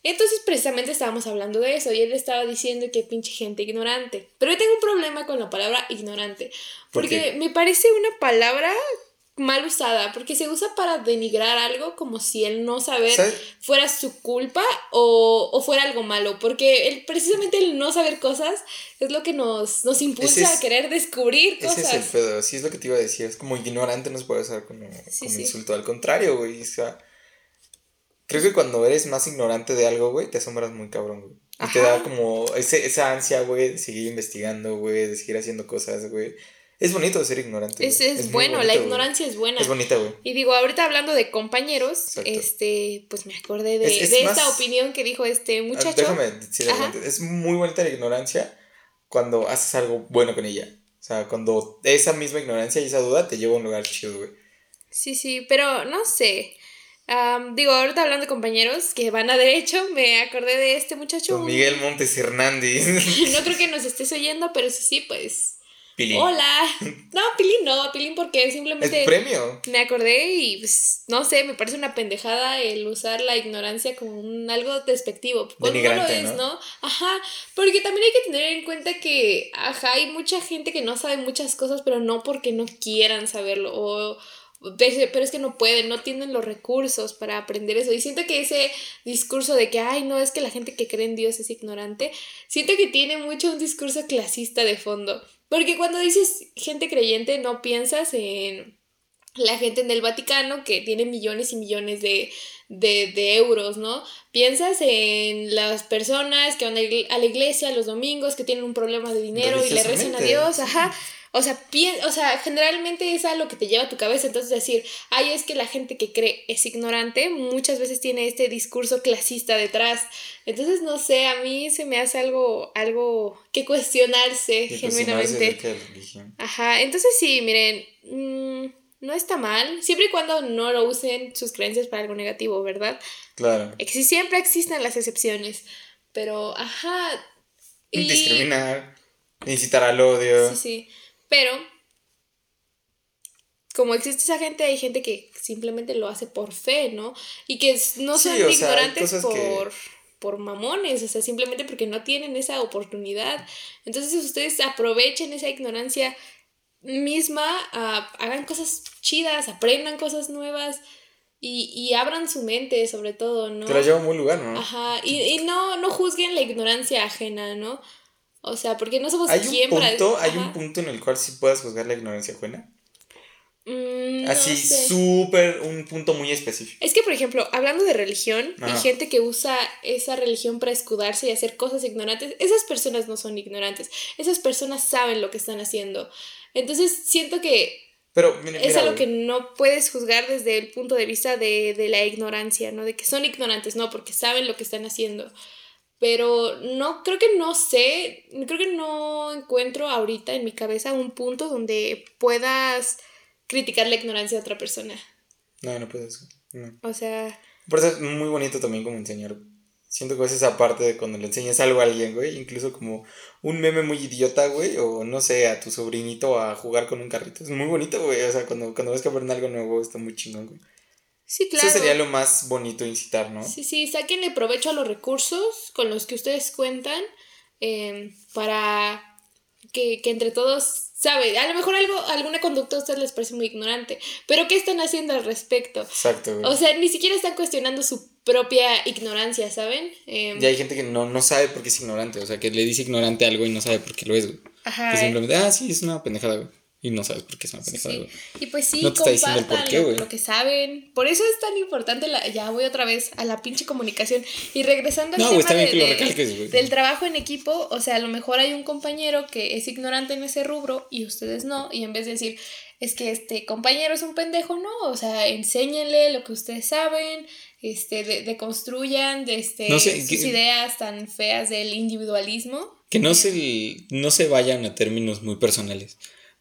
Entonces precisamente estábamos hablando de eso y él estaba diciendo que pinche gente ignorante. Pero yo tengo un problema con la palabra ignorante. Porque me parece una palabra mal usada, porque se usa para denigrar algo como si el no saber fuera su culpa o, fuera algo malo, porque el, precisamente el no saber cosas es lo que nos, nos impulsa a querer descubrir cosas.
Ese es el pedo, sí es lo que te iba a decir, es como ignorante no se puede usar como, insulto, al contrario, güey, o sea, creo que cuando eres más ignorante de algo, güey, te asombras muy cabrón, güey. Y te da como ese, esa ansia, güey, de seguir investigando, güey, de seguir haciendo cosas, güey. Es bonito ser ignorante.
Es, es, bueno, la ignorancia es buena.
Es bonita, güey.
Y digo, ahorita hablando de compañeros, este, pues me acordé de, de esta opinión que dijo este ah, muchacho.
Déjame decir, es muy bonita la ignorancia cuando haces algo bueno con ella. O sea, cuando esa misma ignorancia y esa duda te lleva a un lugar chido, güey.
Sí, sí, pero no sé. digo, ahorita hablando de compañeros que van a derecho, me acordé de este muchacho.
Miguel Montes Hernández.
no creo que nos estés oyendo, pero sí, sí, pues Hola. No, Pilín no, Pilín porque simplemente...
¿El premio?
Me acordé y pues, no sé, me parece una pendejada el usar la ignorancia como un algo despectivo. Cuando no lo es, ¿no? Ajá, porque también hay que tener en cuenta que, ajá, hay mucha gente que no sabe muchas cosas, pero no porque no quieran saberlo o pero es que no pueden, no tienen los recursos para aprender eso. Y siento que ese discurso de que, ay, no, es que la gente que cree en Dios es ignorante, siento que tiene mucho un discurso clasista de fondo. Porque cuando dices gente creyente, no piensas en la gente en el Vaticano que tiene millones y millones de, de, euros, ¿no? Piensas en las personas que van a la iglesia los domingos, que tienen un problema de dinero y le rezan a Dios, ajá. O sea, o sea, generalmente es a lo que te lleva a tu cabeza. Entonces decir, ay, es que la gente que cree es ignorante, muchas veces tiene este discurso clasista detrás. Entonces, no sé, a mí se me hace algo, algo que cuestionarse genuinamente. Ajá, entonces sí, miren, mm, no está mal, siempre y cuando no lo usen sus creencias para algo negativo, ¿verdad? Claro. siempre existen las excepciones, pero, ajá.
Discriminar, incitar al odio.
Sí, sí. Pero, como existe esa gente, hay gente que simplemente lo hace por fe, ¿no? Y que no son ignorantes por, por mamones, o sea, simplemente porque no tienen esa oportunidad. Entonces, ustedes aprovechen esa ignorancia misma, ah, hagan cosas chidas, aprendan cosas nuevas. Y, y, abran su mente, sobre todo, ¿no?
Te la lleva a un buen lugar, ¿no?
Ajá, y, y no, no juzguen la ignorancia ajena, ¿no? O sea, porque no somos
¿Hay un punto, ¿Hay un punto en el cual sí puedas juzgar la ignorancia ajena?
Mm,
Así, súper, un punto muy específico.
Es que, por ejemplo, hablando de religión, hay gente que usa esa religión para escudarse y hacer cosas ignorantes. Esas personas no son ignorantes. Esas personas saben lo que están haciendo. Entonces, siento que
Pero,
es algo que no puedes juzgar desde el punto de vista de, de la ignorancia, ¿no? De que son ignorantes, no, porque saben lo que están haciendo. Pero no, creo que no sé, creo que no encuentro ahorita en mi cabeza un punto donde puedas criticar la ignorancia de otra persona.
No, no puedes. No.
O sea...
Por eso es muy bonito también como enseñar. Siento que es esa parte de cuando le enseñas algo a alguien, güey. Incluso como un meme muy idiota, güey. O no sé, a tu sobrinito a jugar con un carrito. Es muy bonito, güey. O sea, cuando, cuando ves que aprenden algo nuevo está muy chingón, güey.
Sí, claro.
Eso sería lo más bonito incitar, ¿no?
Sí, sí, sáquenle provecho a los recursos con los que ustedes cuentan em, para que, que entre todos sabe, a lo mejor algo, alguna conducta a ustedes les parece muy ignorante, pero ¿qué están haciendo al respecto? Exacto, güey. O sea, ni siquiera están cuestionando su propia ignorancia, ¿saben?
Eh, ya hay gente que no, no sabe por qué es ignorante, o sea, que le dice ignorante algo y no sabe por qué lo es, güey. Ajá. Que simplemente, ah, sí, es una pendejada, güey. Y no sabes por qué es una pendejada, güey.
Y pues sí, no por qué, lo, lo, que saben. Por eso es tan importante, la, ya voy otra vez a la pinche comunicación. Y regresando al no, tema de, del trabajo en equipo, o sea, a lo mejor hay un compañero que es ignorante en ese rubro y ustedes no, y en vez de decir, es que este compañero es un pendejo, no, o sea, enséñenle lo que ustedes saben, este, de, de construyan de este, sus ideas tan feas del individualismo.
Que no se, no se vayan a términos muy personales.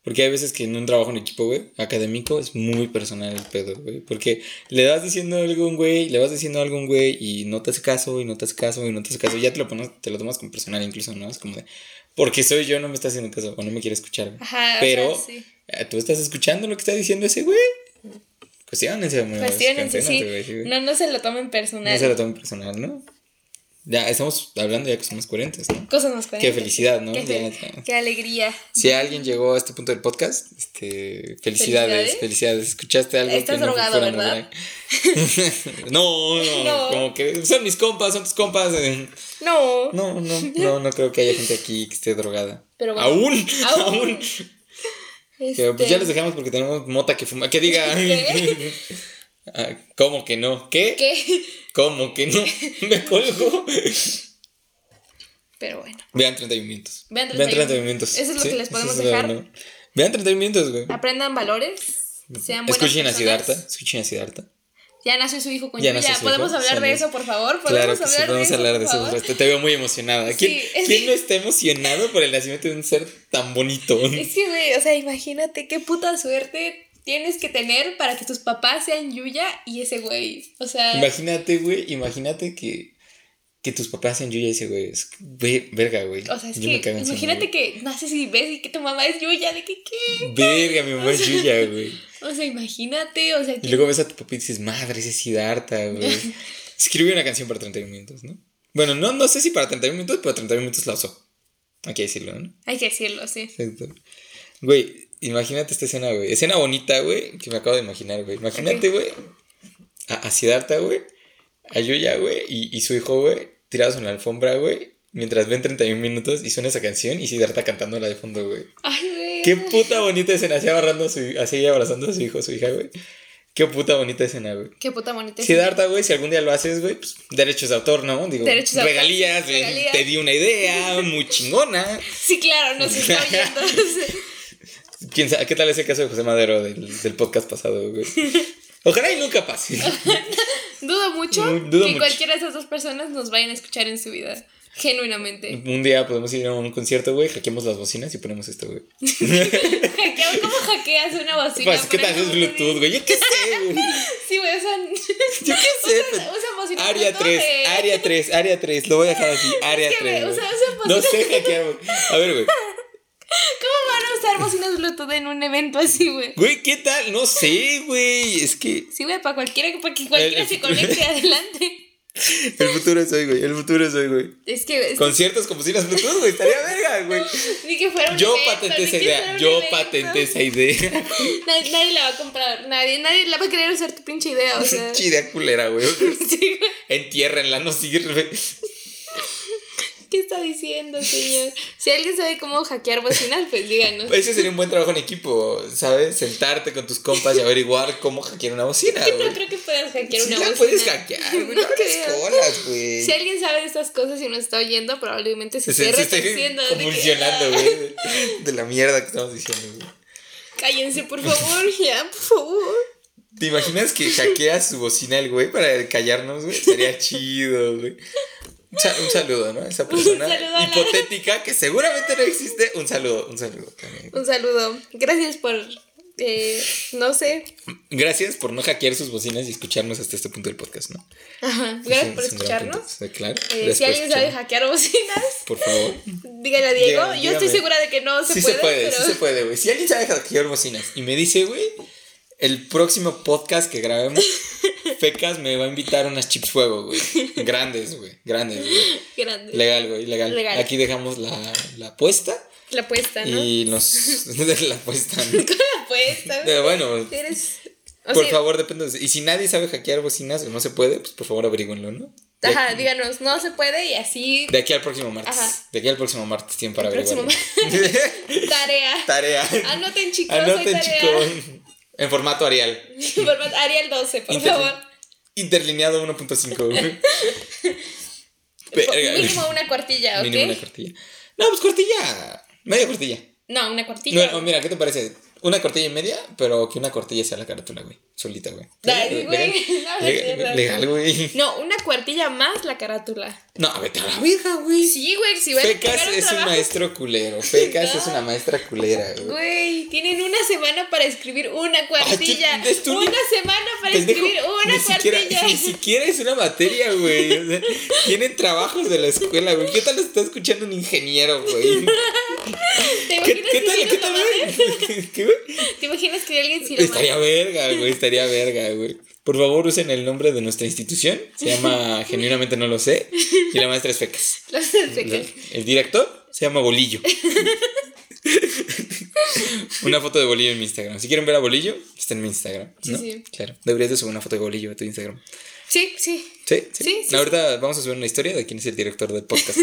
Porque hay veces que en un trabajo en equipo, güey, académico, es muy personal el pedo, güey. Porque le vas diciendo algo a un güey, le vas diciendo algo a un güey y no te hace caso, y no te hace caso, y no te hace caso. Y ya te lo, pones, te lo tomas como personal incluso, ¿no? Es como de, porque soy yo, no me está haciendo caso, o no me quiere escuchar. Ajá, Pero eh, tú estás escuchando lo que está diciendo ese güey. Cuestiónense,
Cuestiónense, sí. No, no se lo tomen personal.
No se lo tomen personal, ¿no? Ya estamos hablando ya cosas más coherentes, ¿no? Cosas más coherentes. Qué felicidad, ¿no?
Qué, alegría.
Si alguien llegó a este punto del podcast, este, felicidades, felicidades. ¿Escuchaste algo? Estás drogado, ¿verdad? no, no, no, como que son mis compas, son tus compas. Eh. No. No, no, no, no creo que haya gente aquí que esté drogada. Pero bueno, aún, aún. Pero pues ya este les dejamos porque tenemos mota que fuma. Que diga. Ah, ¿Cómo que no? ¿Qué? ¿Qué? ¿Cómo que no? Me colgo.
Pero bueno.
Vean 31 minutos. Vean 31, minutos.
Eso es lo que les podemos dejar.
Vean 31 minutos, güey.
Aprendan valores. Sean buenas
Escuchen a Siddhartha. Escuchen a Siddhartha.
Ya nació su hijo con ya Yuya. ¿Podemos hablar de eso, por favor? ¿Podemos
claro hablar podemos de hablar eso, de eso. Te veo muy emocionada. ¿Quién, ¿quién no está emocionado por el nacimiento de un ser tan bonito?
Es que, güey, o sea, imagínate qué puta suerte tienes que tener para que tus papás sean Yuya y ese güey. O sea.
Imagínate, güey, imagínate que, que tus papás sean Yuya y ese güey. Es verga, güey.
O sea, es que imagínate que naces y ves y que tu mamá es Yuya, de que qué.
Verga, mi mamá es Yuya, güey.
O sea, imagínate, o sea.
Y luego ves a tu papá y dices, madre, ese es Siddhartha, güey. Escribe una canción para 31 minutos, ¿no? Bueno, no, no sé si para 31 minutos, pero 31 minutos la usó. Hay que decirlo, ¿no?
Hay que decirlo, sí. Exacto.
Güey, Imagínate esta escena, güey. Escena bonita, güey, que me acabo de imaginar, güey. Imagínate, güey, a, a Siddhartha, güey, a Yuya, güey, y, y su hijo, güey, tirados en la alfombra, güey, mientras ven 31 minutos y suena esa canción y Siddhartha cantándola de fondo, güey. Ay, güey. Qué puta bonita escena, así, agarrando a su, así abrazando a su hijo, su hija, güey. Qué puta bonita escena, güey.
Qué puta bonita escena.
Siddhartha, güey, si algún día lo haces, güey, pues derechos de autor, ¿no? Digo, derechos de regalías, autor, regalías. te di una idea muy chingona.
Sí, claro, no se está oyendo.
¿Quién sabe? ¿Qué tal ese caso de José Madero del, del podcast pasado, güey? Ojalá y nunca pase.
Dudo mucho que cualquiera de esas dos personas nos vayan a escuchar en su vida. Genuinamente.
Un día podemos ir a un concierto, güey, hackeamos las bocinas y ponemos esto, güey.
¿Cómo hackeas una bocina?
Pues, ¿qué tal es Bluetooth, güey? Yo qué sé, güey.
Sí, güey, sea...
Yo qué sé. Usa, bocina Área 3, área 3, área 3. Lo voy a dejar así, área 3. no sé hackear, güey. A ver, güey.
¿Cómo van a usar bocinas Bluetooth en un evento así, güey?
Güey, ¿qué tal? No sé, güey. Es que.
Sí, güey, para cualquiera, para que cualquiera se conecte adelante.
El futuro es hoy, güey. El futuro es hoy, güey.
Es que.
Conciertos con bocinas Bluetooth, güey. Estaría verga, güey.
Ni que fuera un
Yo patenté esa idea. Yo patenté esa idea.
Nadie, nadie, la va a comprar. Nadie, nadie la va a querer usar tu pinche idea, o sea.
Chidea culera, güey. Sí, güey. Entiérrenla, no sirve.
¿Qué está diciendo, señor? Si alguien sabe cómo hackear bocinas, pues díganos.
Ese sería un buen trabajo en equipo, ¿sabes? Sentarte con tus compas y averiguar cómo hackear una bocina.
Que no creo que puedas hackear una
sí
bocina.
La puedes hackear, güey. No, colas, güey.
Si alguien sabe de estas cosas y nos está oyendo, probablemente se, esté retorciendo.
Convulsionando, güey. De la mierda que estamos diciendo, güey.
Cállense, por favor, ya, por favor.
¿Te imaginas que hackeas su bocina el güey para callarnos, güey? Sería chido, güey. Un, saludo, ¿no? Esa persona hipotética que seguramente no existe. Un saludo, un saludo también.
Un saludo. Gracias por. Eh, no sé.
Gracias por no hackear sus bocinas y escucharnos hasta este punto del podcast, ¿no?
Ajá. Gracias por escucharnos.
claro.
Eh, si alguien sabe hackear bocinas,
por favor.
Dígale a Diego. Yo estoy segura de que no se
sí
puede.
Se puede Sí se puede, güey. Si alguien sabe hackear bocinas y me dice, güey, el próximo podcast que grabemos Fecas me va a invitar unas chips fuego, güey. Grandes, güey. Grandes, güey.
Grande.
Legal, güey, legal.
Legal.
Aquí dejamos la, la apuesta
La apuesta, ¿no?
y nos. la apuesta, ¿no?
La apuesta.
Pero bueno,
Eres. o
por
sea,
favor, depende. de- Y si nadie sabe hackear bocinas o no se puede, pues por favor averigüenlo, ¿no? De,
Ajá, díganos, no se puede y así.
de aquí al próximo martes.
Ajá.
De aquí al próximo martes tienen para averiguarlo.
Tarea.
Tarea.
Anoten, chicos,
Anoten,
tarea.
chicos. En formato Arial.
Format Arial 12, por
Inter-
favor.
Interlineado 1.5. güey. Verga,
Mínimo una cuartilla, ¿ok?
Mínimo una cuartilla. No, pues cuartilla. Media cuartilla.
No, una cuartilla.
No, mira, ¿qué te parece? Una cuartilla y media, pero que una cuartilla sea la carátula, güey. Solita, güey.
Ay, güey, no,
Legal, güey.
No, una cuartilla más la carátula.
No, vete a la verga, güey.
Sí, güey, si
Fecas es un maestro culero. Fecas
No.
es una maestra culera, güey.
Güey, tienen una semana para escribir una cuartilla. una semana para
Pendejo,
escribir una
ni siquiera,
cuartilla.
ni siquiera es una materia, güey. O sea, tienen trabajos de la escuela, güey. ¿Qué tal está escuchando un ingeniero, güey?
¿Te
¿Qué,
imaginas
qué tal? ¿Qué tal? ¿Qué, güey?
¿Te imaginas que alguien lo
Estaría verga, güey. Estaría verga, güey. Por favor, usen el nombre de nuestra institución. Se llama Genuinamente No Lo Sé. Y la maestra es Fecas.
Los fecas.
El director se llama Bolillo. una foto de Bolillo en mi Instagram. Si quieren ver a Bolillo, está en mi Instagram.
Sí, sí.
Claro. Deberías de subir una foto de Bolillo a tu Instagram.
Sí, sí.
Sí, sí.
Sí, sí,
Ahorita vamos a subir una historia de quién es el director del podcast.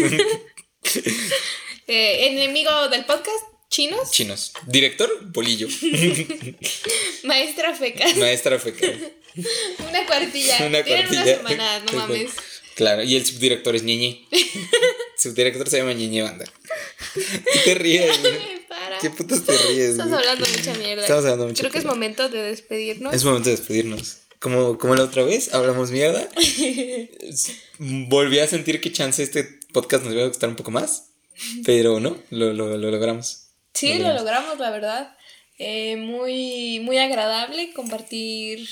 Eh, enemigo del podcast, chinos,
Chinos. Director, Bolillo.
maestra fecas.
Maestra Fecas.
Una cuartilla.
Una
Tienen
cuartilla.
una semana, no mames.
Claro, y el subdirector es Ñeñe. subdirector se llama Ñeñe Banda. ¿Qué te ríes,
para.
¿Qué putas te ríes,
Estamos
güey?
hablando mucha mierda.
Estamos hablando mucha
Creo que es momento de despedirnos.
Es momento de despedirnos. Como, como la otra vez, hablamos mierda. Volví a sentir que chance este podcast nos iba a gustar un poco más. Pero no, lo, lo, lo logramos.
Sí, lo logramos, la verdad. Eh, muy, muy agradable compartir.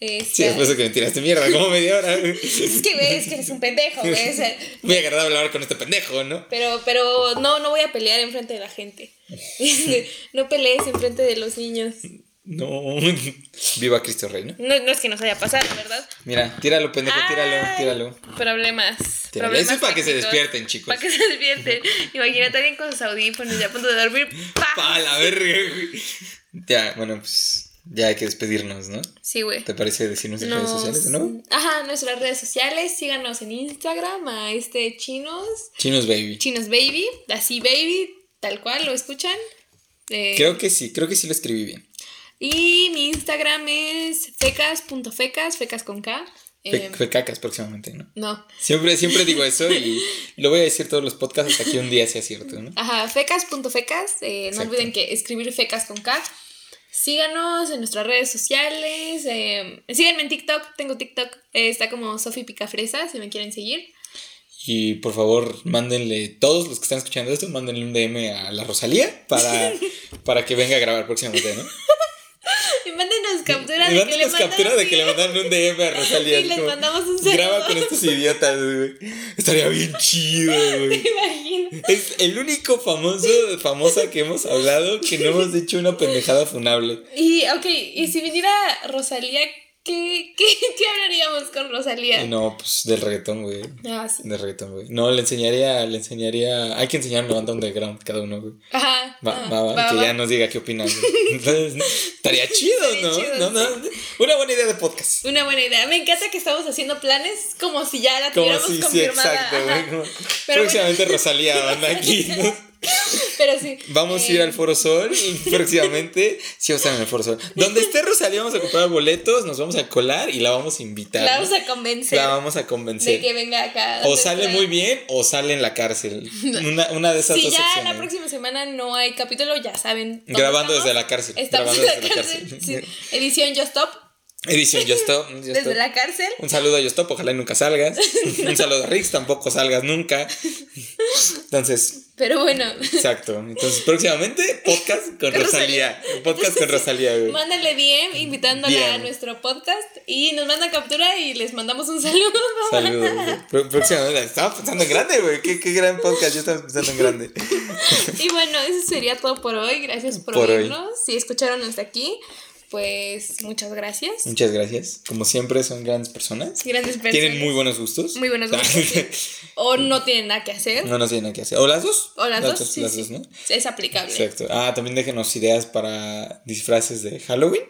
eh,
Sí, después de que me tiraste mierda, como media hora.
Es que, güey, es que eres un pendejo, güey. o sea,
Muy agradable hablar con este pendejo, ¿no?
pero, pero no, no voy a pelear enfrente de la gente. no pelees enfrente de los niños.
No. Viva Cristo Rey, ¿no?
No, no es que nos haya pasado, ¿verdad?
Mira, tíralo, pendejo, tíralo,
Ay,
tíralo.
Problemas.
Tíralo.
problemas
Eso es para que se despierten, chicos.
Para que se despierten. Imagínate a alguien con sus audífonos ya a punto de dormir. ¡pa!
Pa' la verga, güey. Ya, bueno, pues ya hay que despedirnos, ¿no?
Sí, güey.
¿Te parece decir nuestras redes sociales, no?
Ajá, nuestras redes sociales. Síganos en Instagram a este chinos.
Chinos Baby.
Chinos Baby. Así Baby, tal cual, ¿lo escuchan? Eh,
Creo que sí, creo que sí lo escribí bien.
Y mi Instagram es fecas.fecas, fecas con K.
Fe- Fecacas próximamente, ¿no?
no.
Siempre, siempre digo eso y lo voy a decir todos los podcasts hasta que un día sea cierto, ¿no?
Ajá, fecas.fecas. eh, no olviden que escribir fecas con K. Síganos en nuestras redes sociales. eh, síganme en TikTok. Tengo TikTok. eh, está como Sofi Picafresa, si me quieren seguir.
Y por favor, mándenle, todos los que están escuchando esto, mándenle un DM a la Rosalía para, para que venga a grabar próximamente, ¿no?
Y mándenos captura de que le
captura de que le
mandan
un DM a Rosalía.
Y les
como,
mandamos un saludo.
Graba con estos idiotas, güey. Estaría bien chido, güey.
Imagino.
Es el único famoso, famosa que hemos hablado que no hemos hecho una pendejada funable.
Y, ok, y si viniera Rosalía, ¿qué, qué, qué hablaríamos con Rosalía?
No, pues del reggaetón, güey.
Ah, sí.
De reggaetón, güey. No, le enseñaría, le enseñaría. Hay que enseñar una banda underground cada uno, güey.
Ajá.
Va,
ah,
va, va,
va,
que ya nos diga qué opinan. güey. Entonces, estaría chido,
Estaría
¿no?
chido,
no, no. Una buena idea de podcast.
Una buena idea. Me encanta que estamos haciendo planes como si ya la
Como
tuviéramos
si, sí,
confirmada.
exacto,
Ajá.
güey. como- Próximamente Rosalía banda aquí. ¿no?
Pero sí.
Vamos a
eh,
ir al Foro Sol y próximamente. Sí, vamos a estar en el Foro Sol. Donde esté Rosalía, vamos a comprar boletos, nos vamos a colar y la vamos a invitar.
La
¿no?
vamos a convencer
La vamos a
de
convencer.
que venga acá.
O sale muy bien o sale en la cárcel. Una, una de esas
Si
dos
ya la próxima semana no hay capítulo, ya saben.
Grabando
estamos.
desde la cárcel.
Estamos
grabando
en la
desde
cárcel.
la cárcel.
sí. Edición Just Stop.
Edición Yo Stop. Yo
Desde la cárcel.
Un saludo a Yostop, ojalá nunca salgas. Un saludo a Rix, tampoco salgas nunca. Entonces,
Pero bueno.
exacto. Entonces, próximamente, podcast con Rosalía. Podcast con Rosalía, güey.
Mándale DM invitándola a nuestro podcast y nos manda captura y les mandamos un saludo.
Saludos, Próximamente, estaba pensando en grande, güey. Qué, qué gran podcast, yo estaba pensando en grande.
Y bueno, eso sería todo por hoy. Gracias por,
Por hoy.
oírnos. Si escucharon hasta aquí. Pues muchas gracias.
Muchas gracias. Como siempre, son grandes personas.
Grandes personas.
Tienen muy buenos gustos.
Muy buenos gustos. sí. O no tienen nada que hacer.
No nos tienen nada que hacer. O las dos.
O las, dos. sí,
las
sí.
dos, ¿no?
Es aplicable.
Exacto. Ah, también déjenos ideas para disfraces de Halloween.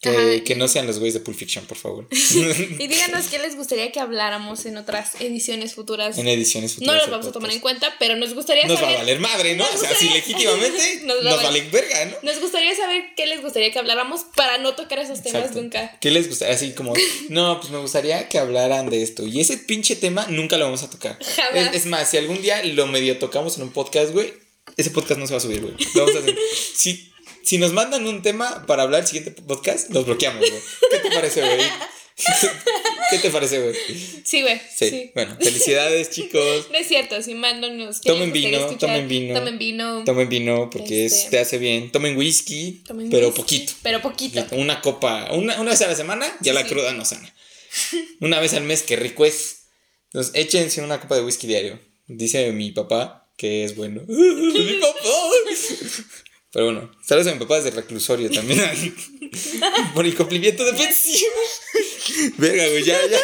Que, no sean los güeyes de Pulp Fiction, por favor.
Y díganos qué les gustaría que habláramos en otras ediciones futuras.
en ediciones
no
futuras.
las
del
vamos a tomar en cuenta, pero nos gustaría
Nos va
saber.
a valer madre, ¿no?
Nos
O sea, si
gustaría-
legítimamente
Nos
nos,
va
vale verga, ¿no?
Nos gustaría saber qué les gustaría que habláramos para no tocar esos temas
Exacto.
nunca.
¿Qué les gustaría? Así como, no, pues me gustaría que hablaran de esto. Y ese pinche tema nunca lo vamos a tocar.
Jamás.
Es, es más, si algún día lo medio tocamos en un podcast, güey, ese podcast no se va a subir, güey. Lo vamos a hacer. Si, si nos mandan un tema para hablar el siguiente podcast, los bloqueamos, güey. ¿Qué te parece, güey? ¿Qué te parece, güey?
Sí, güey.
Sí.
Sí.
Bueno, felicidades, chicos.
No es cierto, si mándanos.
Tomen vino,
escuchar.
tomen vino.
Tomen vino.
Tomen vino porque es-
Este.
te hace bien. Tomen whisky,
tomen
pero
whisky,
poquito.
Pero poquito.
Una copa, una, una vez a la semana, ya la
Sí.
cruda no sana. Una vez al mes, que rico es. Entonces, échense una copa de whisky diario. Dice mi papá que es bueno. mi papá. Pero bueno, saludos a mi papá desde el reclusorio también. Por incumplimiento de pensión. Verga, güey, ya, ya.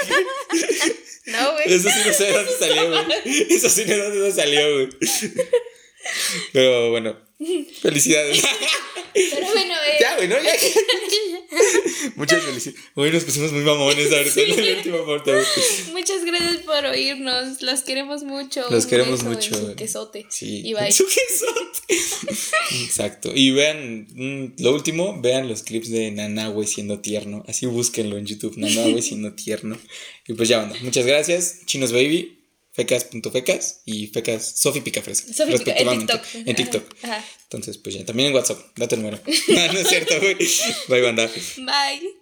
No, güey.
Eso sí no sé de dónde salió, güey. Eso sí no sé de dónde salió, güey. Pero bueno, felicidades.
Pero bueno, eh,
Ya, güey, ¿no? Ya. Muchas felicidades. Hoy nos pusimos muy mamones ahorita en la última parte. güey.
muchas gracias por oírnos. Los queremos mucho.
Los queremos
en
mucho.
su quesote.
Sí.
Y bye.
Su quesote. Exacto. Y vean, mm, lo último, vean los clips de Nanahue siendo tierno. Así búsquenlo en YouTube, Nanahue siendo tierno. Y pues ya, banda. Muchas gracias. Chinos Baby, fecas.fecas y fecas Sofi Picafresca.
Sofi Pica- en. TikTok.
En TikTok.
Ajá, ajá.
Entonces, pues ya, también en WhatsApp. Date el número. no es cierto, güey. Bye, banda.
Bye.